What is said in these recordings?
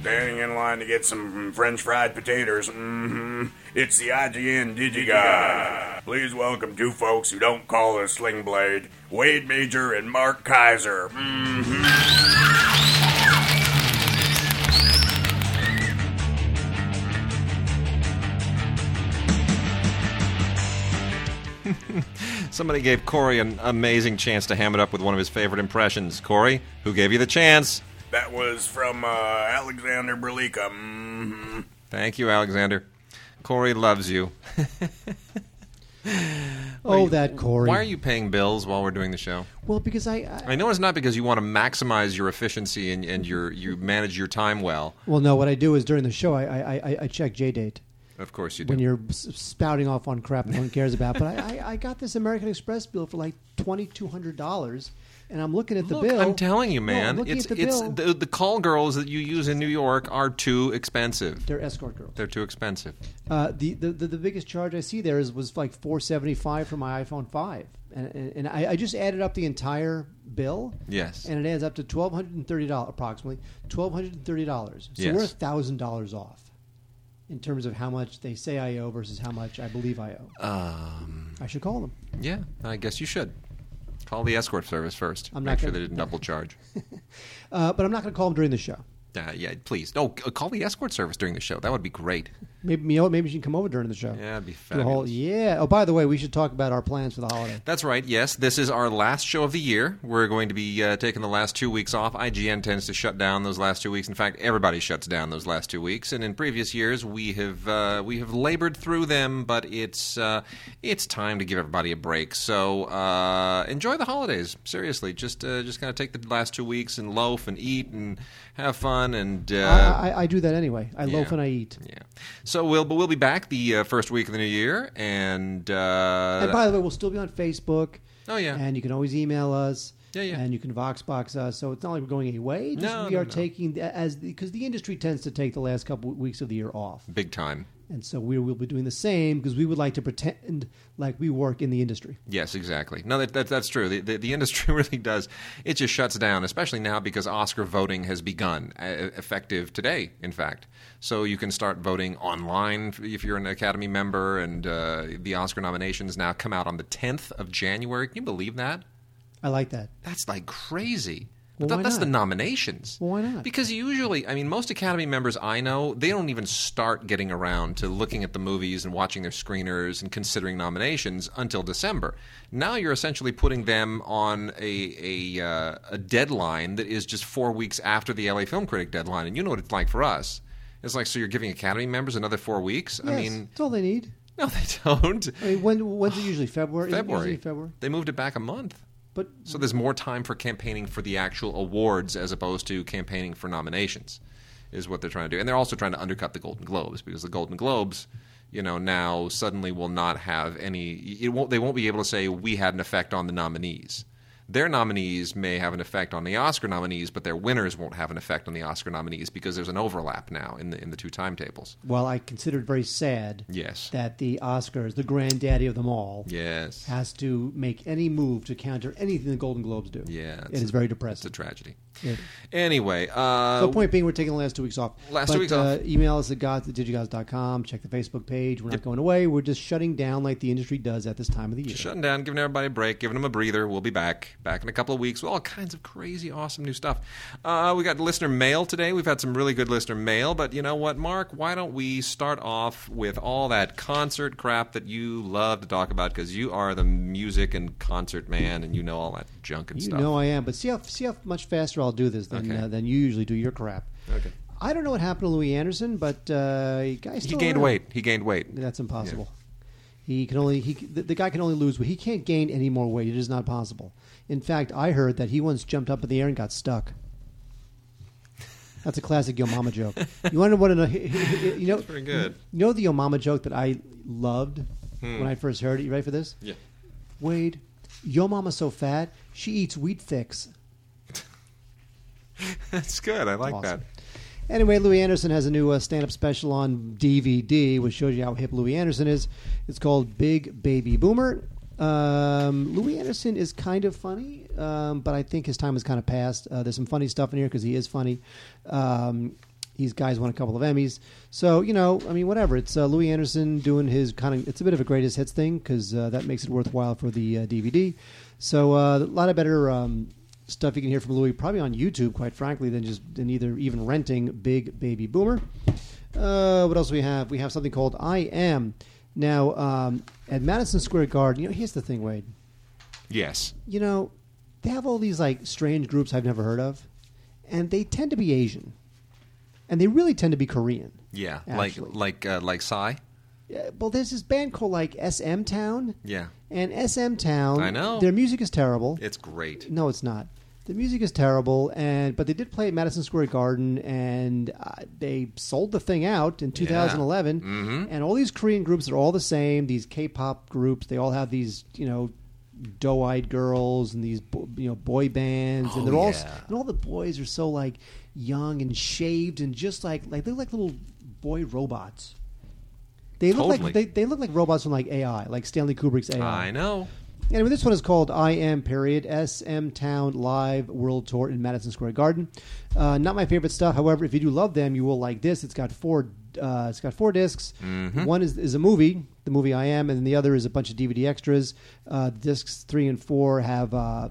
Standing in line to get some French fried potatoes. Mm-hmm. It's the IGN DigiGuy. Please welcome two folks who don't call a sling blade, Wade Major and Mark Kaiser. Mm-hmm. Somebody gave Corey an amazing chance to ham it up with one of his favorite impressions. Corey, who gave you the chance? That was from uh, Alexander Berlika. Mm-hmm. Thank you, Alexander. Corey loves you. Oh, that Corey. Why are you paying bills while we're doing the show? Well, because I, I I know it's not because you want to maximize your efficiency and, and your you manage your time well. well, no. What I do is during the show, I I, I, I check JDate Of course you do. when you're spouting off on crap no one cares about. But I, I, I got this American Express bill for like twenty two hundred dollars, and I'm looking at the Look, bill. I'm telling you, man, I'm it's the it's the, the call girls that you use in New York are too expensive. They're escort girls. They're too expensive. Uh, the, the, the the biggest charge I see there is was like four seventy five for my iPhone five, and and, and I, I just added up the entire bill. Yes. and it adds up to twelve hundred and thirty dollars approximately twelve hundred and thirty dollars. So Yes. we're a thousand dollars off in terms of how much they say I owe versus how much I believe I owe. Um, I should call them. yeah, I guess you should call the escort service first. I'm Make not sure gonna- they didn't double charge. Uh, but I'm not going to call them during the show. Uh, yeah, please. No, c- call the escort service during the show. That would be great. Maybe maybe you can come over during the show. Yeah, be the whole- fabulous. yeah. Oh, by the way, we should talk about our plans for the holiday. That's right. Yes, this is our last show of the year. We're going to be uh, taking the last two weeks off. IGN tends to shut down those last two weeks. In fact, everybody shuts down those last two weeks. And in previous years, we have uh, we have labored through them, but it's uh, it's time to give everybody a break. So uh, enjoy the holidays. Seriously, just uh, just kind of take the last two weeks and loaf and eat and have fun and. Uh, I, I, I do that anyway. I loaf and I eat. yeah. So we'll but we'll be back the uh, first week of the new year, and uh, And by the way, we'll still be on Facebook. Oh, yeah. And you can always email us. Yeah, yeah. And you can Voxbox us. So it's not like we're going away. Just No, we no, are no. taking as because the industry tends to take the last couple weeks of the year off, big time. And so we will be doing the same because we would like to pretend like we work in the industry. Yes, exactly. No, that, that that's true. The, the the industry really does. It just shuts down, especially now because Oscar voting has begun, uh, effective today, in fact. So you can start voting online if you're an Academy member, and uh, the Oscar nominations now come out on the 10th of January. Can you believe that? I like that. That's like crazy. Well, But why that's not? the nominations. Well, why not? Because usually, I mean, most Academy members I know, they don't even start getting around to looking at the movies and watching their screeners and considering nominations until December. Now you're essentially putting them on a a, uh, a deadline that is just four weeks after the LA Film Critic deadline, and you know what it's like for us. It's like so you're giving Academy members another four weeks. I mean, that's all they need. no, they don't. I mean, when when's it usually February? February. usually February. They moved it back a month. But So there's more time for campaigning for the actual awards as opposed to campaigning for nominations, is what they're trying to do. And they're also trying to undercut the Golden Globes because the Golden Globes, you know, now suddenly will not have any. It won't. They won't be able to say we had an effect on the nominees. Their nominees may have an effect on the Oscar nominees, but their winners won't have an effect on the Oscar nominees because there's an overlap now in the in the two timetables. well, I consider it very sad Yes. that the Oscars, the granddaddy of them all, Yes. has to make any move to counter anything the Golden Globes do. Yeah. it is very depressing. It's a tragedy. Yeah. Anyway, uh, So, point being, we're taking the last two weeks off. Last but, two weeks uh, off. Email us at gods at digigods.com. Check the Facebook page. We're not going away. We're just shutting down like the industry does at this time of the year. Just shutting down, giving everybody a break, giving them a breather. We'll be back, back in a couple of weeks with all kinds of crazy, awesome new stuff. Uh, we got listener mail today. We've had some really good listener mail, but you know what, Mark? Why don't we start off with all that concert crap that you love to talk about because you are the music and concert man, and you know all that junk and You stuff. You know I am, but see how see how much faster I'll do this than Okay. uh, than you usually do your crap. okay. I don't know what happened to Louie Anderson, but uh, He gained weight. He gained weight. That's impossible. He can only he the, the guy can only lose weight. He can't gain any more weight. It is not possible. In fact, I heard that he once jumped up in the air and got stuck. That's a classic Yo Mama joke. You want to know what? An, you know, pretty good. You know the Yo Mama joke that I loved Hmm. when I first heard it. You ready for this? Yeah. Wade, Yo Mama's so fat she eats wheat thicks. That's good. I like Awesome. that. Anyway, Louie Anderson has a new uh, stand-up special on DVD, which shows you how hip Louie Anderson is. It's called Big Baby Boomer. Um, Louie Anderson is kind of funny, um, but I think his time has kind of passed. Uh, there's some funny stuff in here because he is funny. Um, He's guys won a couple of Emmys. So you know, I mean, whatever. It's uh, Louie Anderson doing his kind of. It's a bit of a greatest hits thing because uh, that makes it worthwhile for the uh, DVD. So uh, a lot of better um, stuff you can hear from Louie, probably on YouTube, quite frankly, than just than either even renting Big Baby Boomer. Uh, what else do we have? We have something called I Am. Now um, at Madison Square Garden. You know, here's the thing, Wade. Yes. You know, they have all these like strange groups I've never heard of, and they tend to be Asian, and they really tend to be Korean. Yeah. Actually. Like like uh, like Psy. Yeah, well, there's this band called like SM Town, Yeah. and SM Town. I know. their music is terrible. It's great. No, it's not. The music is terrible, and but they did play at Madison Square Garden, and uh, they sold the thing out in 2011. Mhm. And all these Korean groups are all the same. These K-pop groups, they all have these, you know, doe-eyed girls and these, you know, boy bands, and Oh, they're all yeah. and all the boys are so like young and shaved and just like like they look like little boy robots. They look Totally. like they, they look like robots from like AI, like Stanley Kubrick's AI. I know. Anyway, this one is called I Am Period SM Town Live World Tour in Madison Square Garden. Uh, not my favorite stuff. However, if you do love them, you will like this. It's got four. Uh, it's got four discs. One is, is a movie, the movie I Am, and then the other is a bunch of DVD extras. Uh, discs three and four have uh,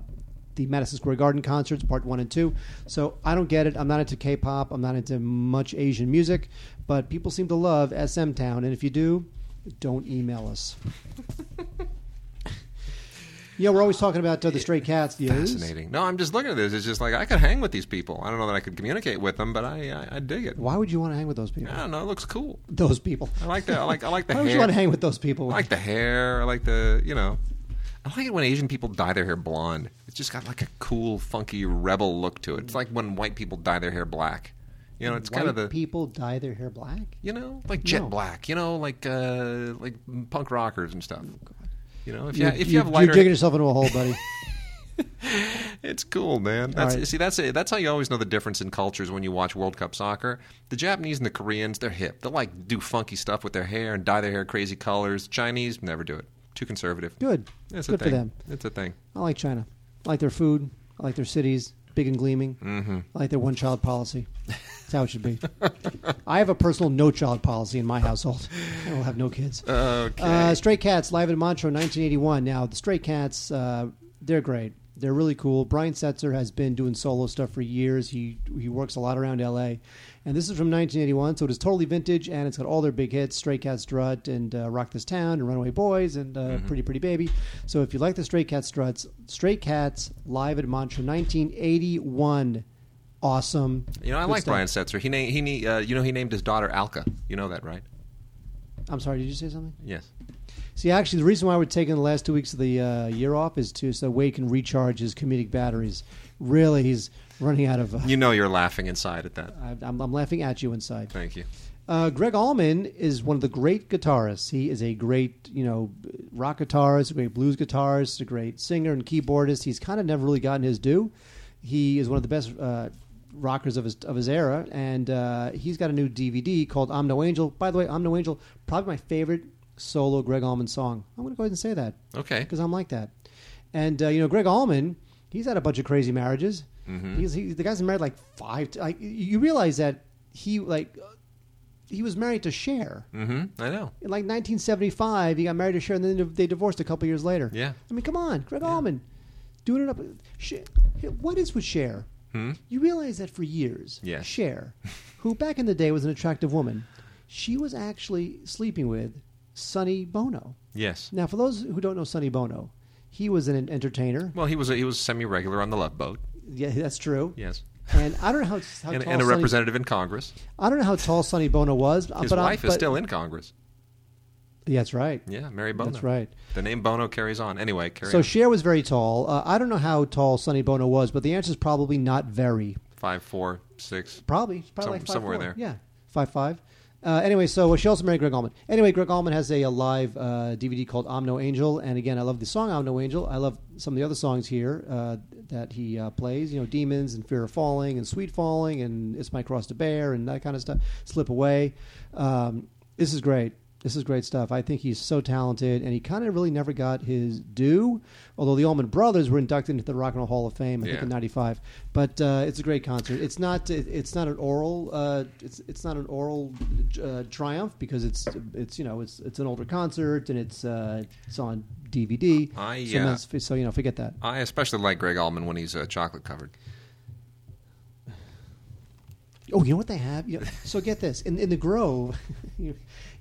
the Madison Square Garden concerts, part one and two. So I don't get it. I'm not into K-pop. I'm not into much Asian music, but people seem to love SM Town, and if you do, don't email us. Yeah, we're always talking about uh, the Stray Cats. The O's. Fascinating. No, I'm just looking at this. It's just like I could hang with these people. I don't know that I could communicate with them, but I I, I dig it. Why would you want to hang with those people? I don't know. It looks cool. Those people. I like the I like I like the hair. Why would you want to hang with those people? I like the hair. I like the you know. I like it when Asian people dye their hair blonde. It's just got like a cool, funky rebel look to it. It's like when white people dye their hair black. You know, it's White kind of the people dye their hair black. you know like jet No. black. You know, like uh like punk rockers and stuff. You know, if you You're, if you, have lighter, you're digging yourself into a hole, buddy. It's cool, man. That's, right. See, that's that's how you always know the difference in cultures when you watch World Cup soccer. The Japanese and the Koreans, they're hip. They like do funky stuff with their hair and dye their hair crazy colors. Chinese never do it. Too conservative. Good. It's Good a for them. It's a thing. I like China. I like their food. I like their cities, big and gleaming. Mm-hmm. I like their one-child policy. That's how it should be. I have a personal no-child policy in my household. I will have no kids. Okay. Uh, Stray Cats live in Montreux, 1981. Now the Stray Cats, uh, they're great. They're really cool. Brian Setzer has been doing solo stuff for years. He he works a lot around L.A. And this is from 1981, so it is totally vintage, and it's got all their big hits: Stray Cat Strut and uh, Rock This Town and Runaway Boys and uh, Pretty Pretty Baby. So if you like the Stray Cat Struts, Stray Cats live at Montreux, 1981. Awesome. you know, I like stuff. Brian Setzer. He named he na- uh, you know he named his daughter Alka. You know that, right? I'm sorry. Did you say something? Yes. See, actually, the reason why we're taking the last two weeks of the uh, year off is to so Wade can recharge his comedic batteries. Really, he's running out of. Uh, You know you're laughing inside at that. I, I'm, I'm laughing at you inside. Thank you. Uh, Gregg Allman is one of the great guitarists. He is a great, you know, rock guitarist, a great blues guitarist, a great singer and keyboardist. He's kind of never really gotten his due. He is one of the best uh, rockers of his of his era, and uh, he's got a new DVD called "I'm No Angel." By the way, "I'm No Angel" probably my favorite solo Gregg Allman song. I'm going to go ahead and say that Okay. because I'm like that. And uh, you know, Gregg Allman, he's had a bunch of crazy marriages. He's he, the guy's married like five. T- like you realize that he like uh, he was married to Cher Mm-hmm. I know. in like 1975. He got married to Cher, and then they divorced a couple years later. Yeah. I mean, come on, Gregg Allman, doing it up. Cher, what is with Cher? Hmm? You realize that for years, Yes. Cher, who back in the day was an attractive woman, she was actually sleeping with Sonny Bono. Yes. Now, for those who don't know Sonny Bono, he was an entertainer. Well, he was a, he was semi regular on the Love Boat. Yeah, that's true. Yes. And I don't know how, how And, tall and a Sonny, representative in Congress. I don't know how tall Sonny Bono was. His but I- wife is still in Congress. Yeah, that's right. Yeah, Mary Bono. That's right. The name Bono carries on. Anyway, carry So on. Cher was very tall. Uh, I don't know how tall Sonny Bono was, but the answer is probably not very. Five, four, six. Probably, probably Some- like five, somewhere four. there. Yeah, five five. Uh, anyway, so she also married Gregg Allman. Anyway, Gregg Allman has a, a live uh, DVD called "I'm No Angel," and again, I love the song "I'm No Angel." I love some of the other songs here uh, that he uh, plays. You know, "Demons" and "Fear of Falling" and "Sweet Falling" and "It's My Cross to Bear" and that kind of stuff. "Slip Away." Um, this is great. This is great stuff. I think he's so talented, and he kind of really never got his due. Although the Allman Brothers were inducted into the Rock and Roll Hall of Fame, I think in '95. But uh, it's a great concert. It's not. It, it's not an oral. Uh, it's it's not an oral uh, triumph because it's it's you know it's it's an older concert and it's uh, it's on DVD. I, so, uh, so you know, forget that. I especially like Gregg Allman when he's uh, chocolate covered. Oh, you know what they have? You know, so get this in in the Grove,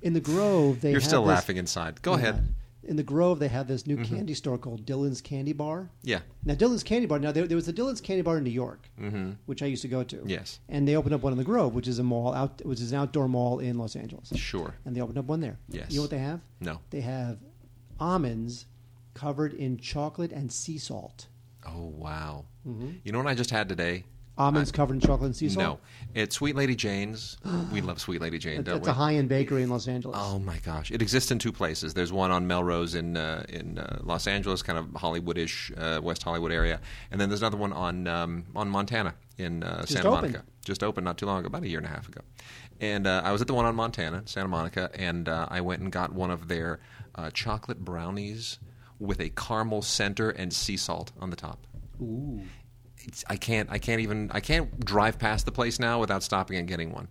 in the Grove they You're have still this- laughing inside. Go ahead. Mm-hmm. In the Grove, they have this new candy store called Dylan's Candy Bar. Yeah. Now, Dylan's Candy Bar. Now, there, there was a Dylan's Candy Bar in New York, which I used to go to. Yes. And they opened up one in the Grove, which is a mall out, which is an outdoor mall in Los Angeles. Sure. And they opened up one there. Yes. You know what they have? No. They have almonds covered in chocolate and sea salt. Oh wow. You know what I just had today? Almonds covered in chocolate and sea salt? No, it's Sweet Lady Jane's. we love Sweet Lady Jane, don't It's we? a high-end bakery in Los Angeles. Oh my gosh! It exists in two places. There's one on Melrose in uh, in uh, Los Angeles, kind of Hollywoodish, uh, West Hollywood area, and then there's another one on um, on Montana in uh, Just Santa opened. Monica. Just opened not too long ago, about a year and a half ago. And uh, I was at the one on Montana, Santa Monica, and uh, I went and got one of their uh, chocolate brownies with a caramel center and sea salt on the top. Ooh. I can't. I can't even. I can't drive past the place now without stopping and getting one.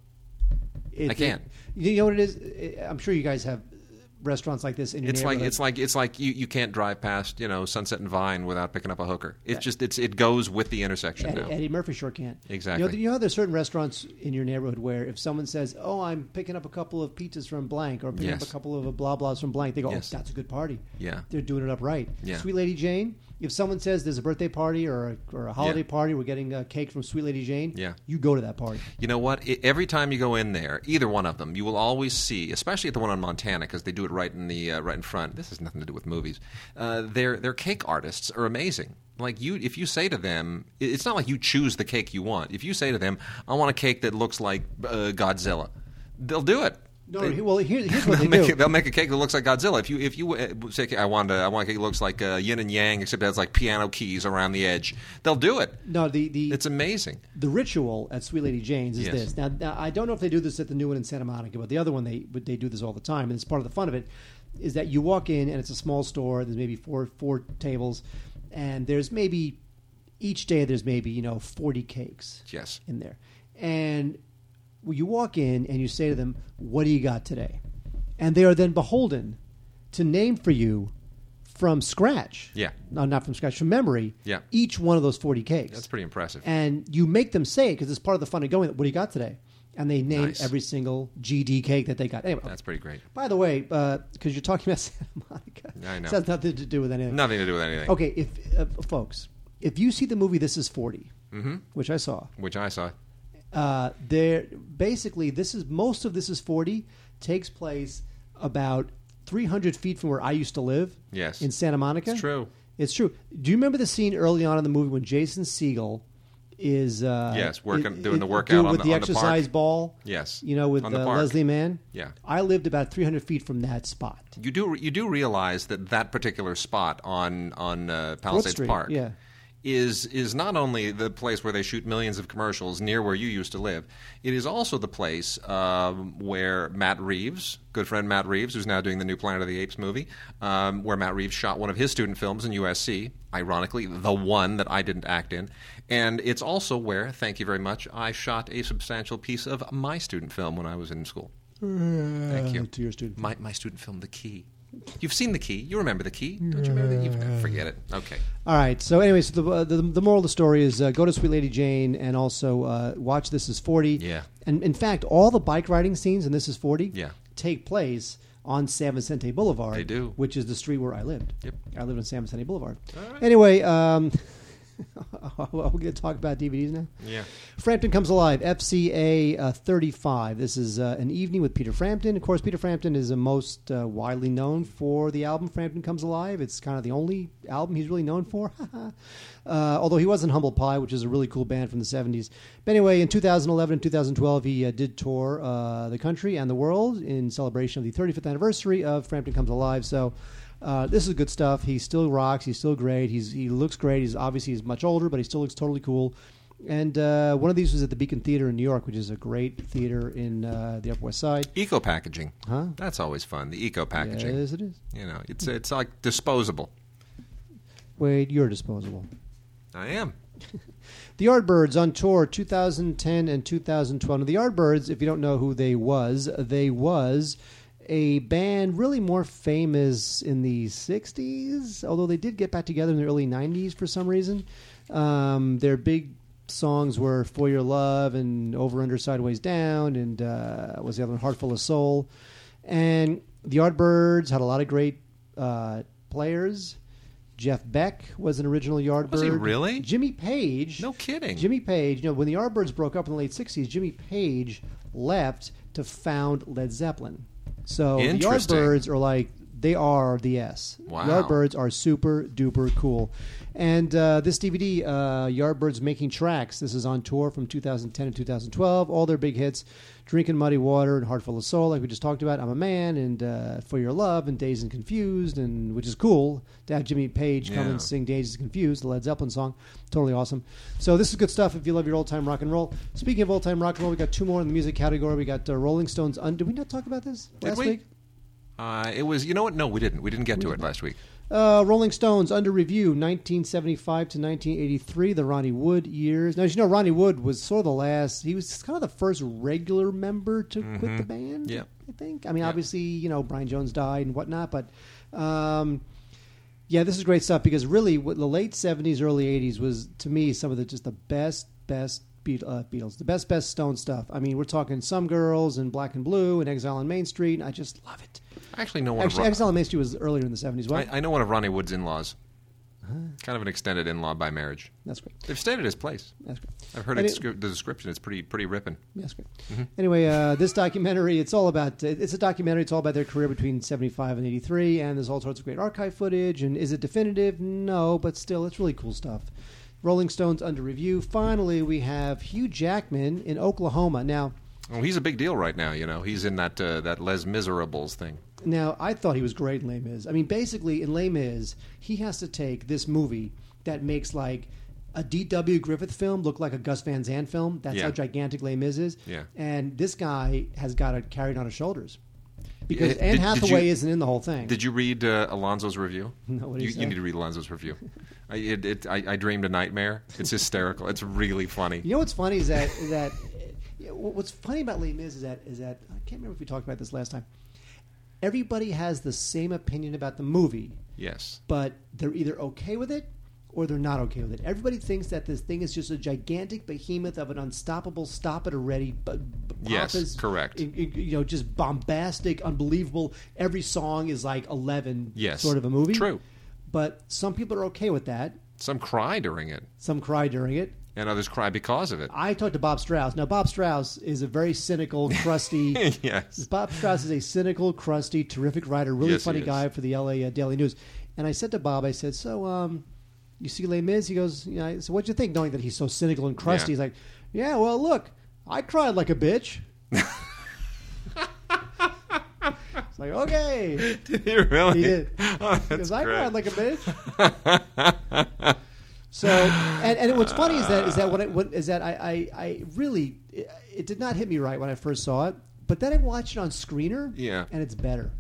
It- I can't. You know what it is? I'm sure you guys have restaurants like this in your It's like it's like it's like you, you can't drive past you know Sunset and Vine without picking up a hooker. It's Yeah. just it's it goes with the intersection Eddie, now. Eddie Murphy sure can't. Exactly. You know, you know, there's certain restaurants in your neighborhood where if someone says, "Oh, I'm picking up a couple of pizzas from blank," or picking Yes. up a couple of blah blahs from blank, they go, oh, Yes. "Oh, that's a good party." Yeah. they're doing it up right. Yeah. Sweet Lady Jane. If someone says there's a birthday party or a, or a holiday Yeah. party, we're getting a cake from Sweet Lady Jane. Yeah. you go to that party. You know what? I, every time you go in there, either one of them, you will always see, especially at the one on Montana, because they do it right in the uh, right in front. This has nothing to do with movies. Uh, their their cake artists are amazing. Like you, if you say to them, it's not like you choose the cake you want. If you say to them, "I want a cake that looks like uh, Godzilla," they'll do it. No, They- well, here, here's what they'll make, do. it- they'll make a cake that looks like Godzilla. If you if you uh, say I want a, I want a cake that looks like uh, yin and yang, except it has like piano keys around the edge, they'll do it. no, the the It's amazing. the ritual at Sweet Lady Jane's is Yes. this. Now, now, I don't know if they do this at the new one in Santa Monica, but the other one they but they do this all the time, and it's part of the fun of it. Is that you walk in and it's a small store. There's maybe four four tables, and there's maybe each day there's maybe you know forty cakes Yes. in there, and you walk in and you say to them, "What do you got today?" And they are then beholden to name for you from scratch. Yeah. no, not from scratch, from memory. Yeah. each one of those forty cakes That's pretty impressive. and you make them say it because it's part of the fun of going. What do you got today? And they name Nice. every single GD cake that they got. Anyway, That's pretty great. by the way, because you're talking about Santa Monica, I know. This has nothing to do with anything. Nothing to do with anything. Okay, if uh, folks, if you see the movie This Is 40 which I saw, Which I saw. Uh, there basically this is most of This Is Forty takes place about 300 feet from where I used to live. Yes. in Santa Monica. It's true. It's true. Do you remember the scene early on in the movie when Jason Segel is uh, Yes, working- i- doing the workout doing on with the- the, on the exercise ball? Yes. you know, with the uh. Leslie Mann. Yeah. I lived about 300 feet from that spot. You do you do realize that that particular spot on on uh, Palisades Park yeah. Is is not only the place where they shoot millions of commercials near where you used to live. It is also the place um, where Matt Reeves, good friend Matt Reeves, who's now doing the new Planet of the Apes movie, um, where Matt Reeves shot one of his student films in USC. Ironically, the one that I didn't act in, and it's also where, thank you very much, I shot a substantial piece of my student film when I was in school. Thank you. To your student. My, my student film, The Key. You've seen The Key. You remember The Key. Don't you remember? The, you forget it. Okay. All right. So, anyway, so the, uh, the the moral of the story is uh, go to Sweet Lady Jane and also uh, watch This Is Forty. Yeah. And in fact, all the bike riding scenes in This Is Forty. Yeah. Take place on San Vicente Boulevard. They do. Which is the street where I lived. Yep. I lived on San Vicente Boulevard. All right. Anyway, um, we're going to talk about DVDs now. Yeah. Frampton Comes Alive, FCA uh, 35. This is uh, an evening with Peter Frampton. Of course, Peter Frampton is the most uh, widely known for the album Frampton Comes Alive. It's kind of the only album he's really known for. uh, although he was in Humble Pie, which is a really cool band from the 70s. But anyway, in 2011 and 2012, he uh, did tour uh, the country and the world in celebration of the 35th anniversary of Frampton Comes Alive. So. Uh, this is good stuff. He still rocks. He's still great. He's he looks great. He's obviously he's much older, but he still looks totally cool. And uh, one of these was at the Beacon Theater in New York, which is a great theater in uh, the Upper West Side. Eco packaging. Huh? That's always fun. The eco packaging. Yes, it is. You know, it's it's like disposable. Wade, you're disposable. I am. The Yardbirds on tour 2010 and 2012. Now, the Yardbirds, if you don't know who they was, they was a band really more famous in the 60s, although they did get back together in the early 90s for some reason. Um, their big songs were For Your Love and Over, Under, Sideways, Down, and uh, was the other one? Heart Full of Soul. And the Yardbirds had a lot of great uh, players. Jeff Beck was an original Yardbird. Was he really? Jimmy Page. No kidding. Jimmy Page, you know, when the Yardbirds broke up in the late 60s, Jimmy Page left to found Led Zeppelin. So the Interesting. Yardbirds are like, they are the S. Wow. Yardbirds are super duper cool. And uh, this DVD, uh, Yardbirds Making Tracks, this is on tour from 2010 to 2012. All their big hits Drinking Muddy Water and Heart Full of Soul, like we just talked about. I'm a Man and uh, For Your Love and Dazed and Confused, and which is cool to have Jimmy Page come Yeah. and sing Dazed and Confused, the Led Zeppelin song. Totally awesome. So this is good stuff if you love your old time rock and roll. Speaking of old time rock and roll, we got two more in the music category. We got uh, Rolling Stones. Un- Did we not talk about this Did last we? week? Uh, it was. You know what? No, we didn't. We didn't get to it last week. Uh, Rolling Stones under review, 1975 to 1983, the Ronnie Wood years. Now, as you know, Ronnie Wood was sort of the last. He was kind of the first regular member to quit the band. Yeah. I think. I mean, Yep. obviously, you know, Brian Jones died and whatnot, but um, yeah, this is great stuff because really, what the late 70s, early 80s was to me some of the just the best, best. Beat, uh, Beatles, the best, best Stone stuff. I mean, we're talking Some Girls and Black and Blue and Exile on Main Street. And I just love it. I actually know one Actually, of. Ron- Exile on Main Street was earlier in the seventies. What? I, I know one of Ronnie Wood's in-laws. Kind of an extended in-law by marriage. That's great. They've stayed at his place. That's great. I've heard And it's, it- the description. It's pretty pretty ripping. That's great. Mm-hmm. Anyway, uh, this documentary, it's all about, it's a documentary, it's all about their career between 75 and 83, and there's all sorts of great archive footage. And is it definitive? No, but still, it's really cool stuff. Rolling Stones under review. Finally, we have Hugh Jackman in Oklahoma. Now, Well, he's a big deal right now. You know, he's in that uh, that Les Miserables thing. Now, I thought he was great in Les Mis. I mean, basically, in Les Mis, he has to take this movie that makes like a D.W. Griffith film look like a Gus Van Sant film. That's Yeah. how gigantic Les Mis is. Yeah. And this guy has got it carried on his shoulders. Because Uh, Anne did- did Hathaway you- isn't in the whole thing. Did you read uh, Alonzo's review? No, what did he you, say? you need to read Alonzo's review. I, it, it, I, I dreamed a nightmare. It's hysterical. It's really funny. You know what's funny is that that what's funny about Les Mis is that is that I can't remember if we talked about this last time. Everybody has the same opinion about the movie, Yes. but they're either okay with it or they're not okay with it. Everybody thinks that this thing is just a gigantic behemoth of an unstoppable, stop it already. But Yes, correct. You know, just bombastic, unbelievable. Every song is like eleven, Yes. sort of a movie. True. But some people are okay with that. Some cry during it, Some cry during it. And others cry because of it. I talked to Bob Strauss. Now, Bob Strauss is a very cynical, crusty. yes. Bob Strauss is a cynical, crusty, terrific writer, really Yes, funny guy for the LA uh, Daily News. And I said to Bob, I said, "So, um, you see Les Mis?" He goes, "Yeah." Said, "What'd you think?" Knowing that he's so cynical and crusty, Yeah. he's like, "Yeah, well, look, I cried like a bitch." it's like, okay, Did he really? he did. Oh, that's goes, I cried like a bitch. so, and, and what's funny is that is that what, I, what is that I, I, I really it, it did not hit me right when I first saw it, but then I watched it on Screener, Yeah. and it's better.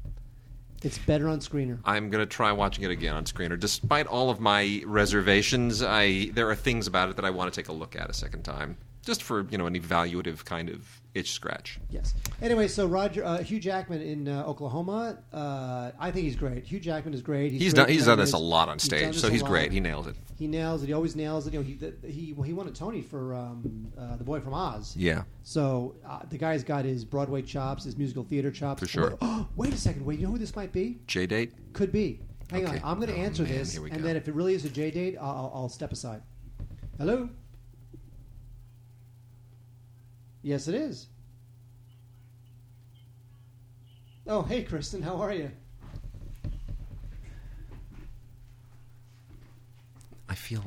It's better on Screener. I'm going to try watching it again on screener. Despite all of my reservations, I there are things about it that I want to take a look at a second time, just for you know an evaluative kind of itch scratch. Yes. Anyway, so Roger uh, Hugh Jackman in uh, Oklahoma, uh, I think he's great. Hugh Jackman is great. He's great done he's done this a lot on stage, this so he's great. He nails it. He nails it. He always nails it. You know, he the, he well, he won a Tony for um, uh, the Boy from Oz. Yeah. So uh, the guy's got his Broadway chops, his musical theater chops. For sure. Oh, wait a second. Wait, you know who this might be? JDate. Could be. Hang Okay. on. I'm going to Oh, answer man, this, and go. then if it really is a JDate, I'll, I'll step aside. Hello. Yes, it is. Oh, hey, Kristen. How are you?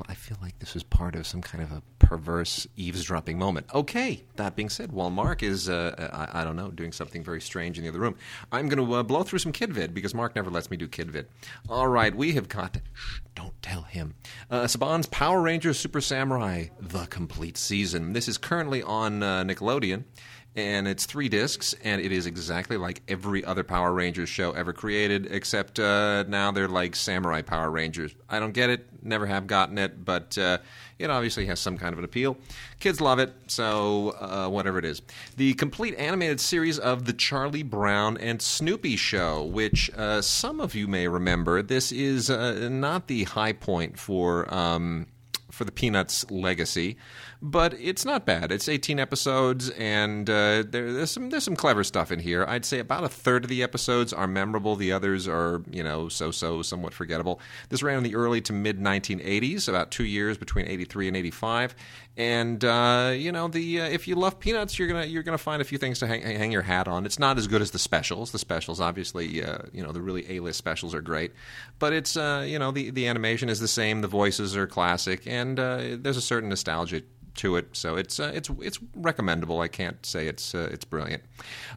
I feel like this was part of some kind of a perverse eavesdropping moment. Okay, that being said, while Mark is uh, I, I don't know doing something very strange in the other room, I'm going to uh, blow through some KidVid because Mark never lets me do KidVid. All right, we have got. Shh, don't tell him. Uh, Saban's Power Rangers Super Samurai, the complete season. This is currently on uh, Nickelodeon and it's three discs, and it is exactly like every other Power Rangers show ever created, except uh, now they're like samurai Power Rangers. I don't get it, never have gotten it, but uh, it obviously has some kind of an appeal. Kids love it, so uh, whatever it is. The complete animated series of The Charlie Brown and Snoopy Show, which uh, some of you may remember. This is uh, not the high point for. Um, for the Peanuts legacy, but it's not bad. It's 18 episodes, and uh, there, there's some there's some clever stuff in here. I'd say about a third of the episodes are memorable. The others are you know so-so, somewhat forgettable. This ran in the early to mid 1980s, about two years between 83 and 85, and uh, you know the uh, if you love Peanuts, you're gonna you're gonna find a few things to hang, hang your hat on. It's not as good as the specials. The specials, obviously, uh, you know the really A-list specials are great, but it's uh, you know the the animation is the same. The voices are classic, and uh, there's a certain nostalgia to it. So it's uh, it's it's recommendable. I can't say it's uh, it's brilliant.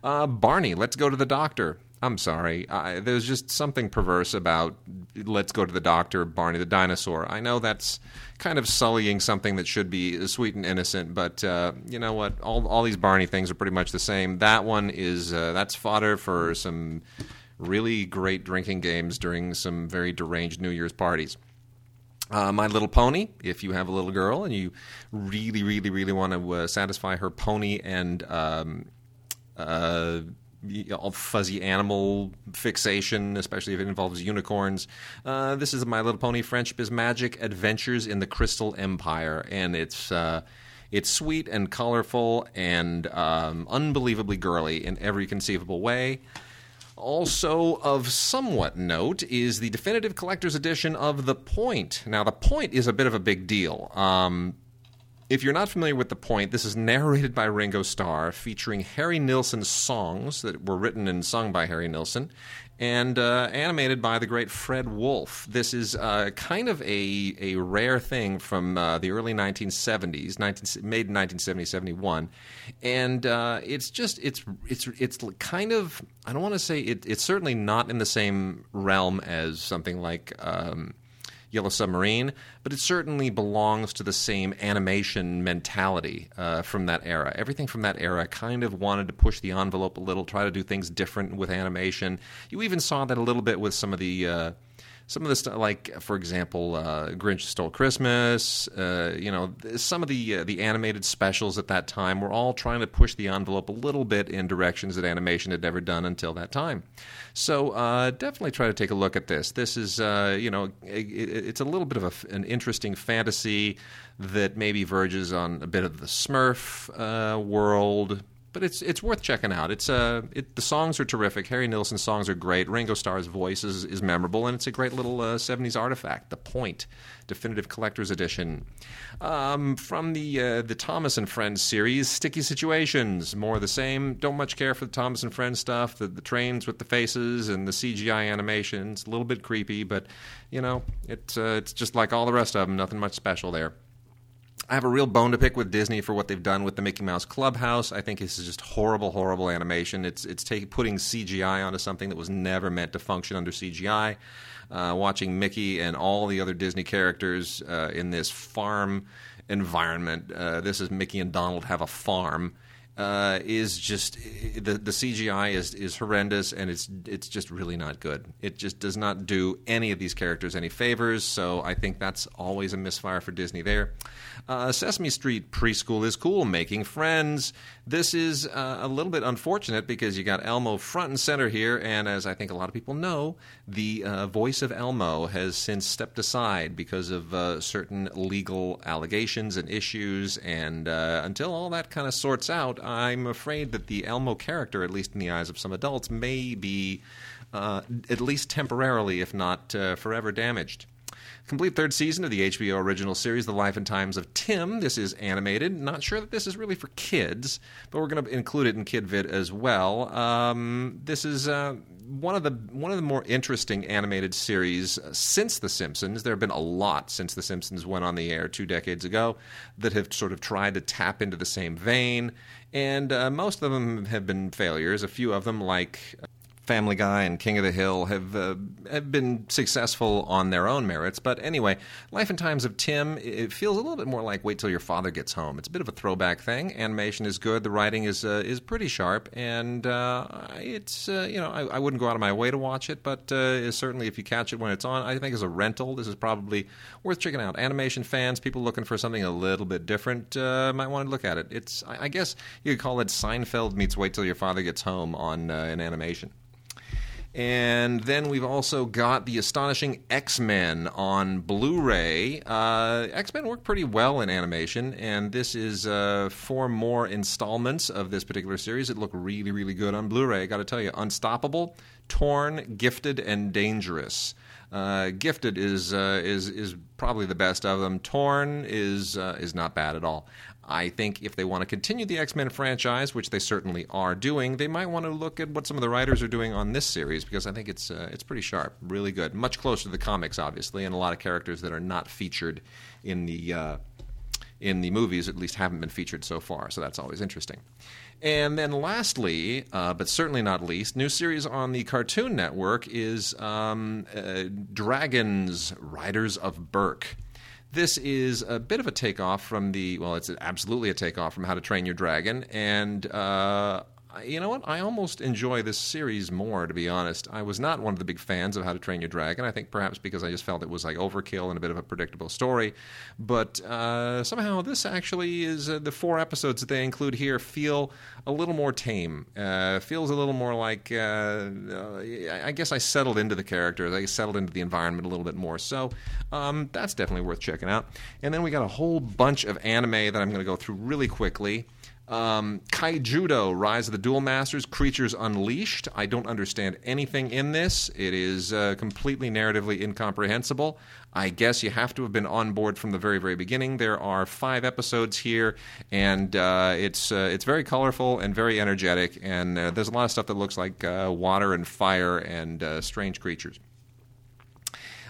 Uh, Barney, let's go to the doctor. I'm sorry. I, there's just something perverse about let's go to the doctor, Barney the dinosaur. I know that's kind of sullying something that should be sweet and innocent, but uh, you know what? All all these Barney things are pretty much the same. That one is uh, that's fodder for some really great drinking games during some very deranged New Year's parties. Uh, My Little Pony, if you have a little girl and you really, really, really want to uh, satisfy her pony and um, uh, fuzzy animal fixation, especially if it involves unicorns, uh, this is My Little Pony Friendship is Magic Adventures in the Crystal Empire. And it's. Uh, it's sweet and colorful and um, unbelievably girly in every conceivable way. Also, of somewhat note, is the definitive collector's edition of The Point. Now, The Point is a bit of a big deal. Um, if you're not familiar with The Point, this is narrated by Ringo Starr, featuring Harry Nilsson's songs that were written and sung by Harry Nilsson, and uh, animated by the great Fred Wolf. This is uh, kind of a, a rare thing from uh, the early 1970s, 19, made in 1970, 71. And uh, it's just, it's, it's, it's kind of, I don't want to say, it, it's certainly not in the same realm as something like. Um, Yellow Submarine, but it certainly belongs to the same animation mentality uh, from that era. Everything from that era kind of wanted to push the envelope a little, try to do things different with animation. You even saw that a little bit with some of the. Uh, some of the stuff, like for example, uh, Grinch Stole Christmas. Uh, you know, some of the uh, the animated specials at that time were all trying to push the envelope a little bit in directions that animation had never done until that time. So uh, definitely try to take a look at this. This is, uh, you know, it, it's a little bit of a, an interesting fantasy that maybe verges on a bit of the Smurf uh, world, but it's it's worth checking out. It's uh, it, the songs are terrific. Harry Nilsson's songs are great. Ringo Starr's voice is, is memorable, and it's a great little uh, '70s artifact. The Point, definitive collector's edition, um, from the uh, the Thomas and Friends series. Sticky Situations, more of the same. Don't much care for the Thomas and Friends stuff. The, the trains with the faces and the CGI animations, a little bit creepy, but you know, it's uh, it's just like all the rest of them. Nothing much special there. I have a real bone to pick with Disney for what they've done with the Mickey Mouse Clubhouse. I think this is just horrible, horrible animation. It's it's take, putting CGI onto something that was never meant to function under CGI. Uh, watching Mickey and all the other Disney characters uh, in this farm environment. Uh, this is Mickey and Donald have a farm. Uh, is just the the CGI is is horrendous and it's it's just really not good. It just does not do any of these characters any favors. So I think that's always a misfire for Disney there. Uh, Sesame Street preschool is cool, making friends. This is uh, a little bit unfortunate because you got Elmo front and center here, and as I think a lot of people know, the uh, voice of Elmo has since stepped aside because of uh, certain legal allegations and issues. And uh, until all that kind of sorts out, I'm afraid that the Elmo character, at least in the eyes of some adults, may be uh, at least temporarily, if not forever, damaged. Complete third season of the HBO original series, The Life and Times of Tim. This is animated. Not sure that this is really for kids, but we're going to include it in KidVid as well. Um, this is uh, one of the one of the more interesting animated series since The Simpsons. There have been a lot since The Simpsons went on the air two decades ago that have sort of tried to tap into the same vein, and uh, most of them have been failures. A few of them, like Family Guy and King of the Hill have uh, have been successful on their own merits. But anyway, Life and Times of Tim it feels a little bit more like Wait Till Your Father Gets Home. It's a bit of a throwback thing. Animation is good. The writing is uh, is pretty sharp, and uh, it's uh, you know I, I, wouldn't go out of my way to watch it, but uh, certainly if you catch it when it's on, I think as a rental, this is probably worth checking out. Animation fans, people looking for something a little bit different, uh, might want to look at it. It's I, I, guess you could call it Seinfeld meets Wait Till Your Father Gets Home on an animation. And then we've also got the astonishing X Men on Blu ray. Uh, X Men work pretty well in animation, and this is uh, four more installments of this particular series. It looked really, really good on Blu ray. I got to tell you, Unstoppable, Torn, Gifted, and Dangerous. Uh, Gifted is uh, is is probably the best of them. Torn is uh, is not bad at all. I think if they want to continue the X Men franchise, which they certainly are doing, they might want to look at what some of the writers are doing on this series because I think it's uh, it's pretty sharp, really good, much closer to the comics, obviously, and a lot of characters that are not featured in the uh, in the movies, at least haven't been featured so far. So that's always interesting. And then, lastly, uh, but certainly not least, new series on the Cartoon Network is um, uh, Dragons: Riders of Berk. This is a bit of a takeoff from the, well, it's absolutely a takeoff from How to Train Your Dragon. And uh, you know what? I almost enjoy this series more, to be honest. I was not one of the big fans of How to Train Your Dragon. I think perhaps because I just felt it was like overkill and a bit of a predictable story. But uh, somehow this actually is uh, the four episodes that they include here feel a little more tame. Uh, feels a little more like uh, uh, I guess I settled into the characters. I settled into the environment a little bit more. So um, that's definitely worth checking out. And then we got a whole bunch of anime that I'm going to go through really quickly. Um, Kaijudo, Rise of the Duel Masters, Creatures Unleashed. I don't understand anything in this. It is uh, completely narratively incomprehensible. I guess you have to have been on board from the very, very beginning. There are five episodes here, and uh, it's uh, it's very colorful and very energetic. And uh, there's a lot of stuff that looks like uh, water and fire and uh, strange creatures.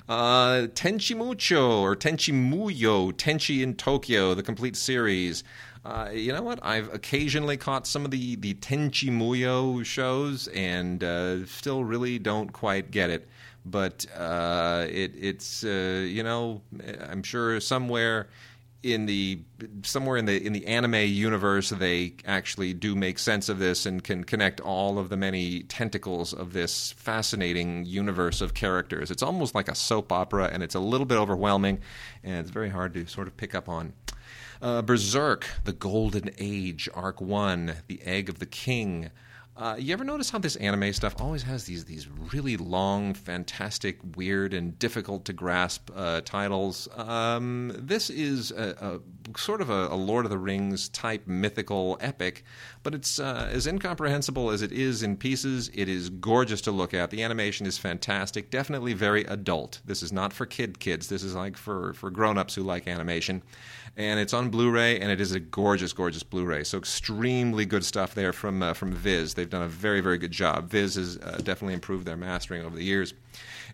Uh, Tenchi Mucho or Tenchi Muyo, Tenchi in Tokyo, the complete series. Uh, you know what? I've occasionally caught some of the the Tenchi Muyo shows, and uh, still really don't quite get it. But uh, it, it's uh, you know I'm sure somewhere in the somewhere in the in the anime universe they actually do make sense of this and can connect all of the many tentacles of this fascinating universe of characters. It's almost like a soap opera, and it's a little bit overwhelming, and it's very hard to sort of pick up on. Uh, Berserk, The Golden Age, Arc 1, The Egg of the King. Uh, you ever notice how this anime stuff always has these these really long, fantastic, weird, and difficult to grasp uh, titles? Um, this is a, a sort of a, a, Lord of the Rings type mythical epic, but it's uh, as incomprehensible as it is in pieces. It is gorgeous to look at. The animation is fantastic. Definitely very adult. This is not for kid kids. This is like for for grown ups who like animation and it's on Blu-ray, and it is a gorgeous, gorgeous Blu-ray. So extremely good stuff there from uh, from Viz. They've done a very, very good job. Viz has uh, definitely improved their mastering over the years.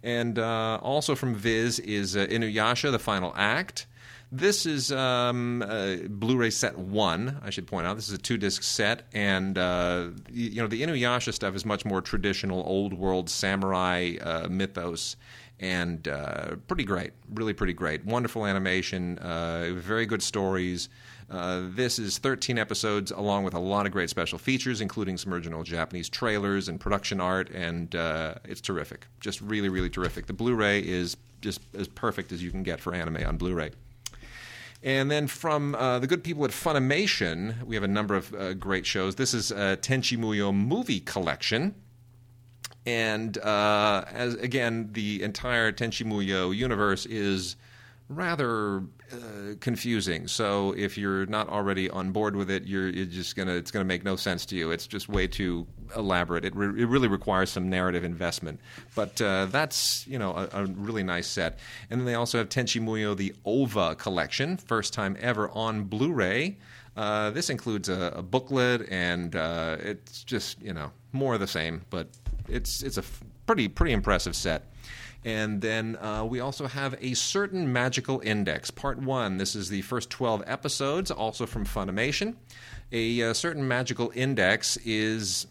And uh, also from Viz is uh, Inuyasha: The Final Act. This is um, uh, Blu-ray set one. I should point out this is a two-disc set, and uh, you know the Inuyasha stuff is much more traditional, old-world samurai uh, mythos, and uh, pretty great, really pretty great. Wonderful animation, uh, very good stories. Uh, this is 13 episodes, along with a lot of great special features, including some original Japanese trailers and production art, and it's terrific. Just really, really terrific. The Blu-ray is just as perfect as you can get for anime on Blu-ray. And then from uh, the good people at Funimation, we have a number of uh, great shows. This is uh, Tenchi Muyo Movie Collection and uh, as again, the entire Tenchi Muyo universe is rather uh, confusing. So if you're not already on board with it, you're, you're just gonna it's gonna make no sense to you. It's just way too elaborate. It, re- it really requires some narrative investment. But uh, that's you know a, a, really nice set. And then they also have Tenchi Muyo the OVA collection, first time ever on Blu-ray. Uh, this includes a, a booklet, and uh, it's just you know more of the same, but it's it's a pretty pretty impressive set. And then uh, we also have a certain magical index, part one. This is the first 12 episodes, also from Funimation. A, uh, certain magical index is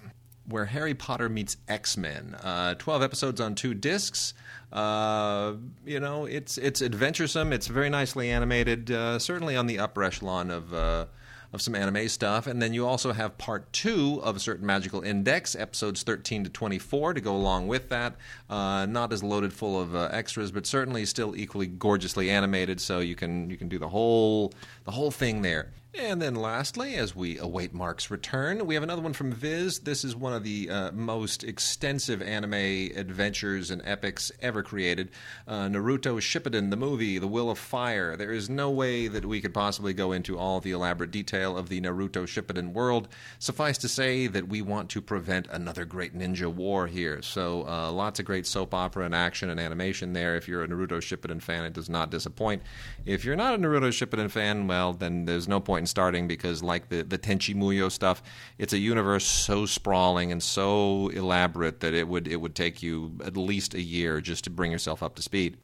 where Harry Potter meets X Men. Uh, Twelve episodes on two discs. Uh, you know, it's it's adventuresome. It's very nicely animated. Uh, certainly on the upper echelon of. Of some anime stuff, and then you also have part two of a certain magical index, episodes 13 to 24, to go along with that. Uh, not as loaded full of uh, extras, but certainly still equally gorgeously animated. So you can you can do the whole the whole thing there. And then lastly, as we await Mark's return, we have another one from Viz. This is one of the uh, most extensive anime adventures and epics ever created. Uh, Naruto Shippuden, the movie, The Will of Fire. There is no way that we could possibly go into all the elaborate detail of the Naruto Shippuden world. Suffice to say that we want to prevent another great ninja war here. So uh, lots of great soap opera and action and animation there. If you're a Naruto Shippuden fan, it does not disappoint. If you're not a Naruto Shippuden fan, well, then there's no point in starting because, like the, the Tenchi Muyo stuff, it's a universe so sprawling and so elaborate that it would it would take you at least a year just to bring yourself up to speed.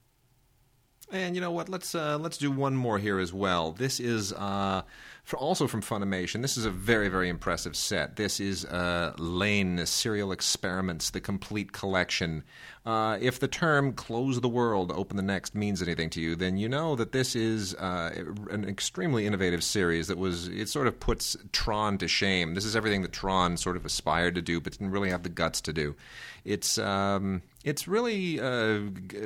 And you know what? Let's uh, let's do one more here as well. This is uh, for also from Funimation. This is a very very impressive set. This is uh, Lain Serial Experiments, the complete collection. Uh, if the term "close the world, open the next" means anything to you, then you know that this is uh, an extremely innovative series. That was it sort of puts Tron to shame. This is everything that Tron sort of aspired to do, but didn't really have the guts to do. It's um, it's really uh,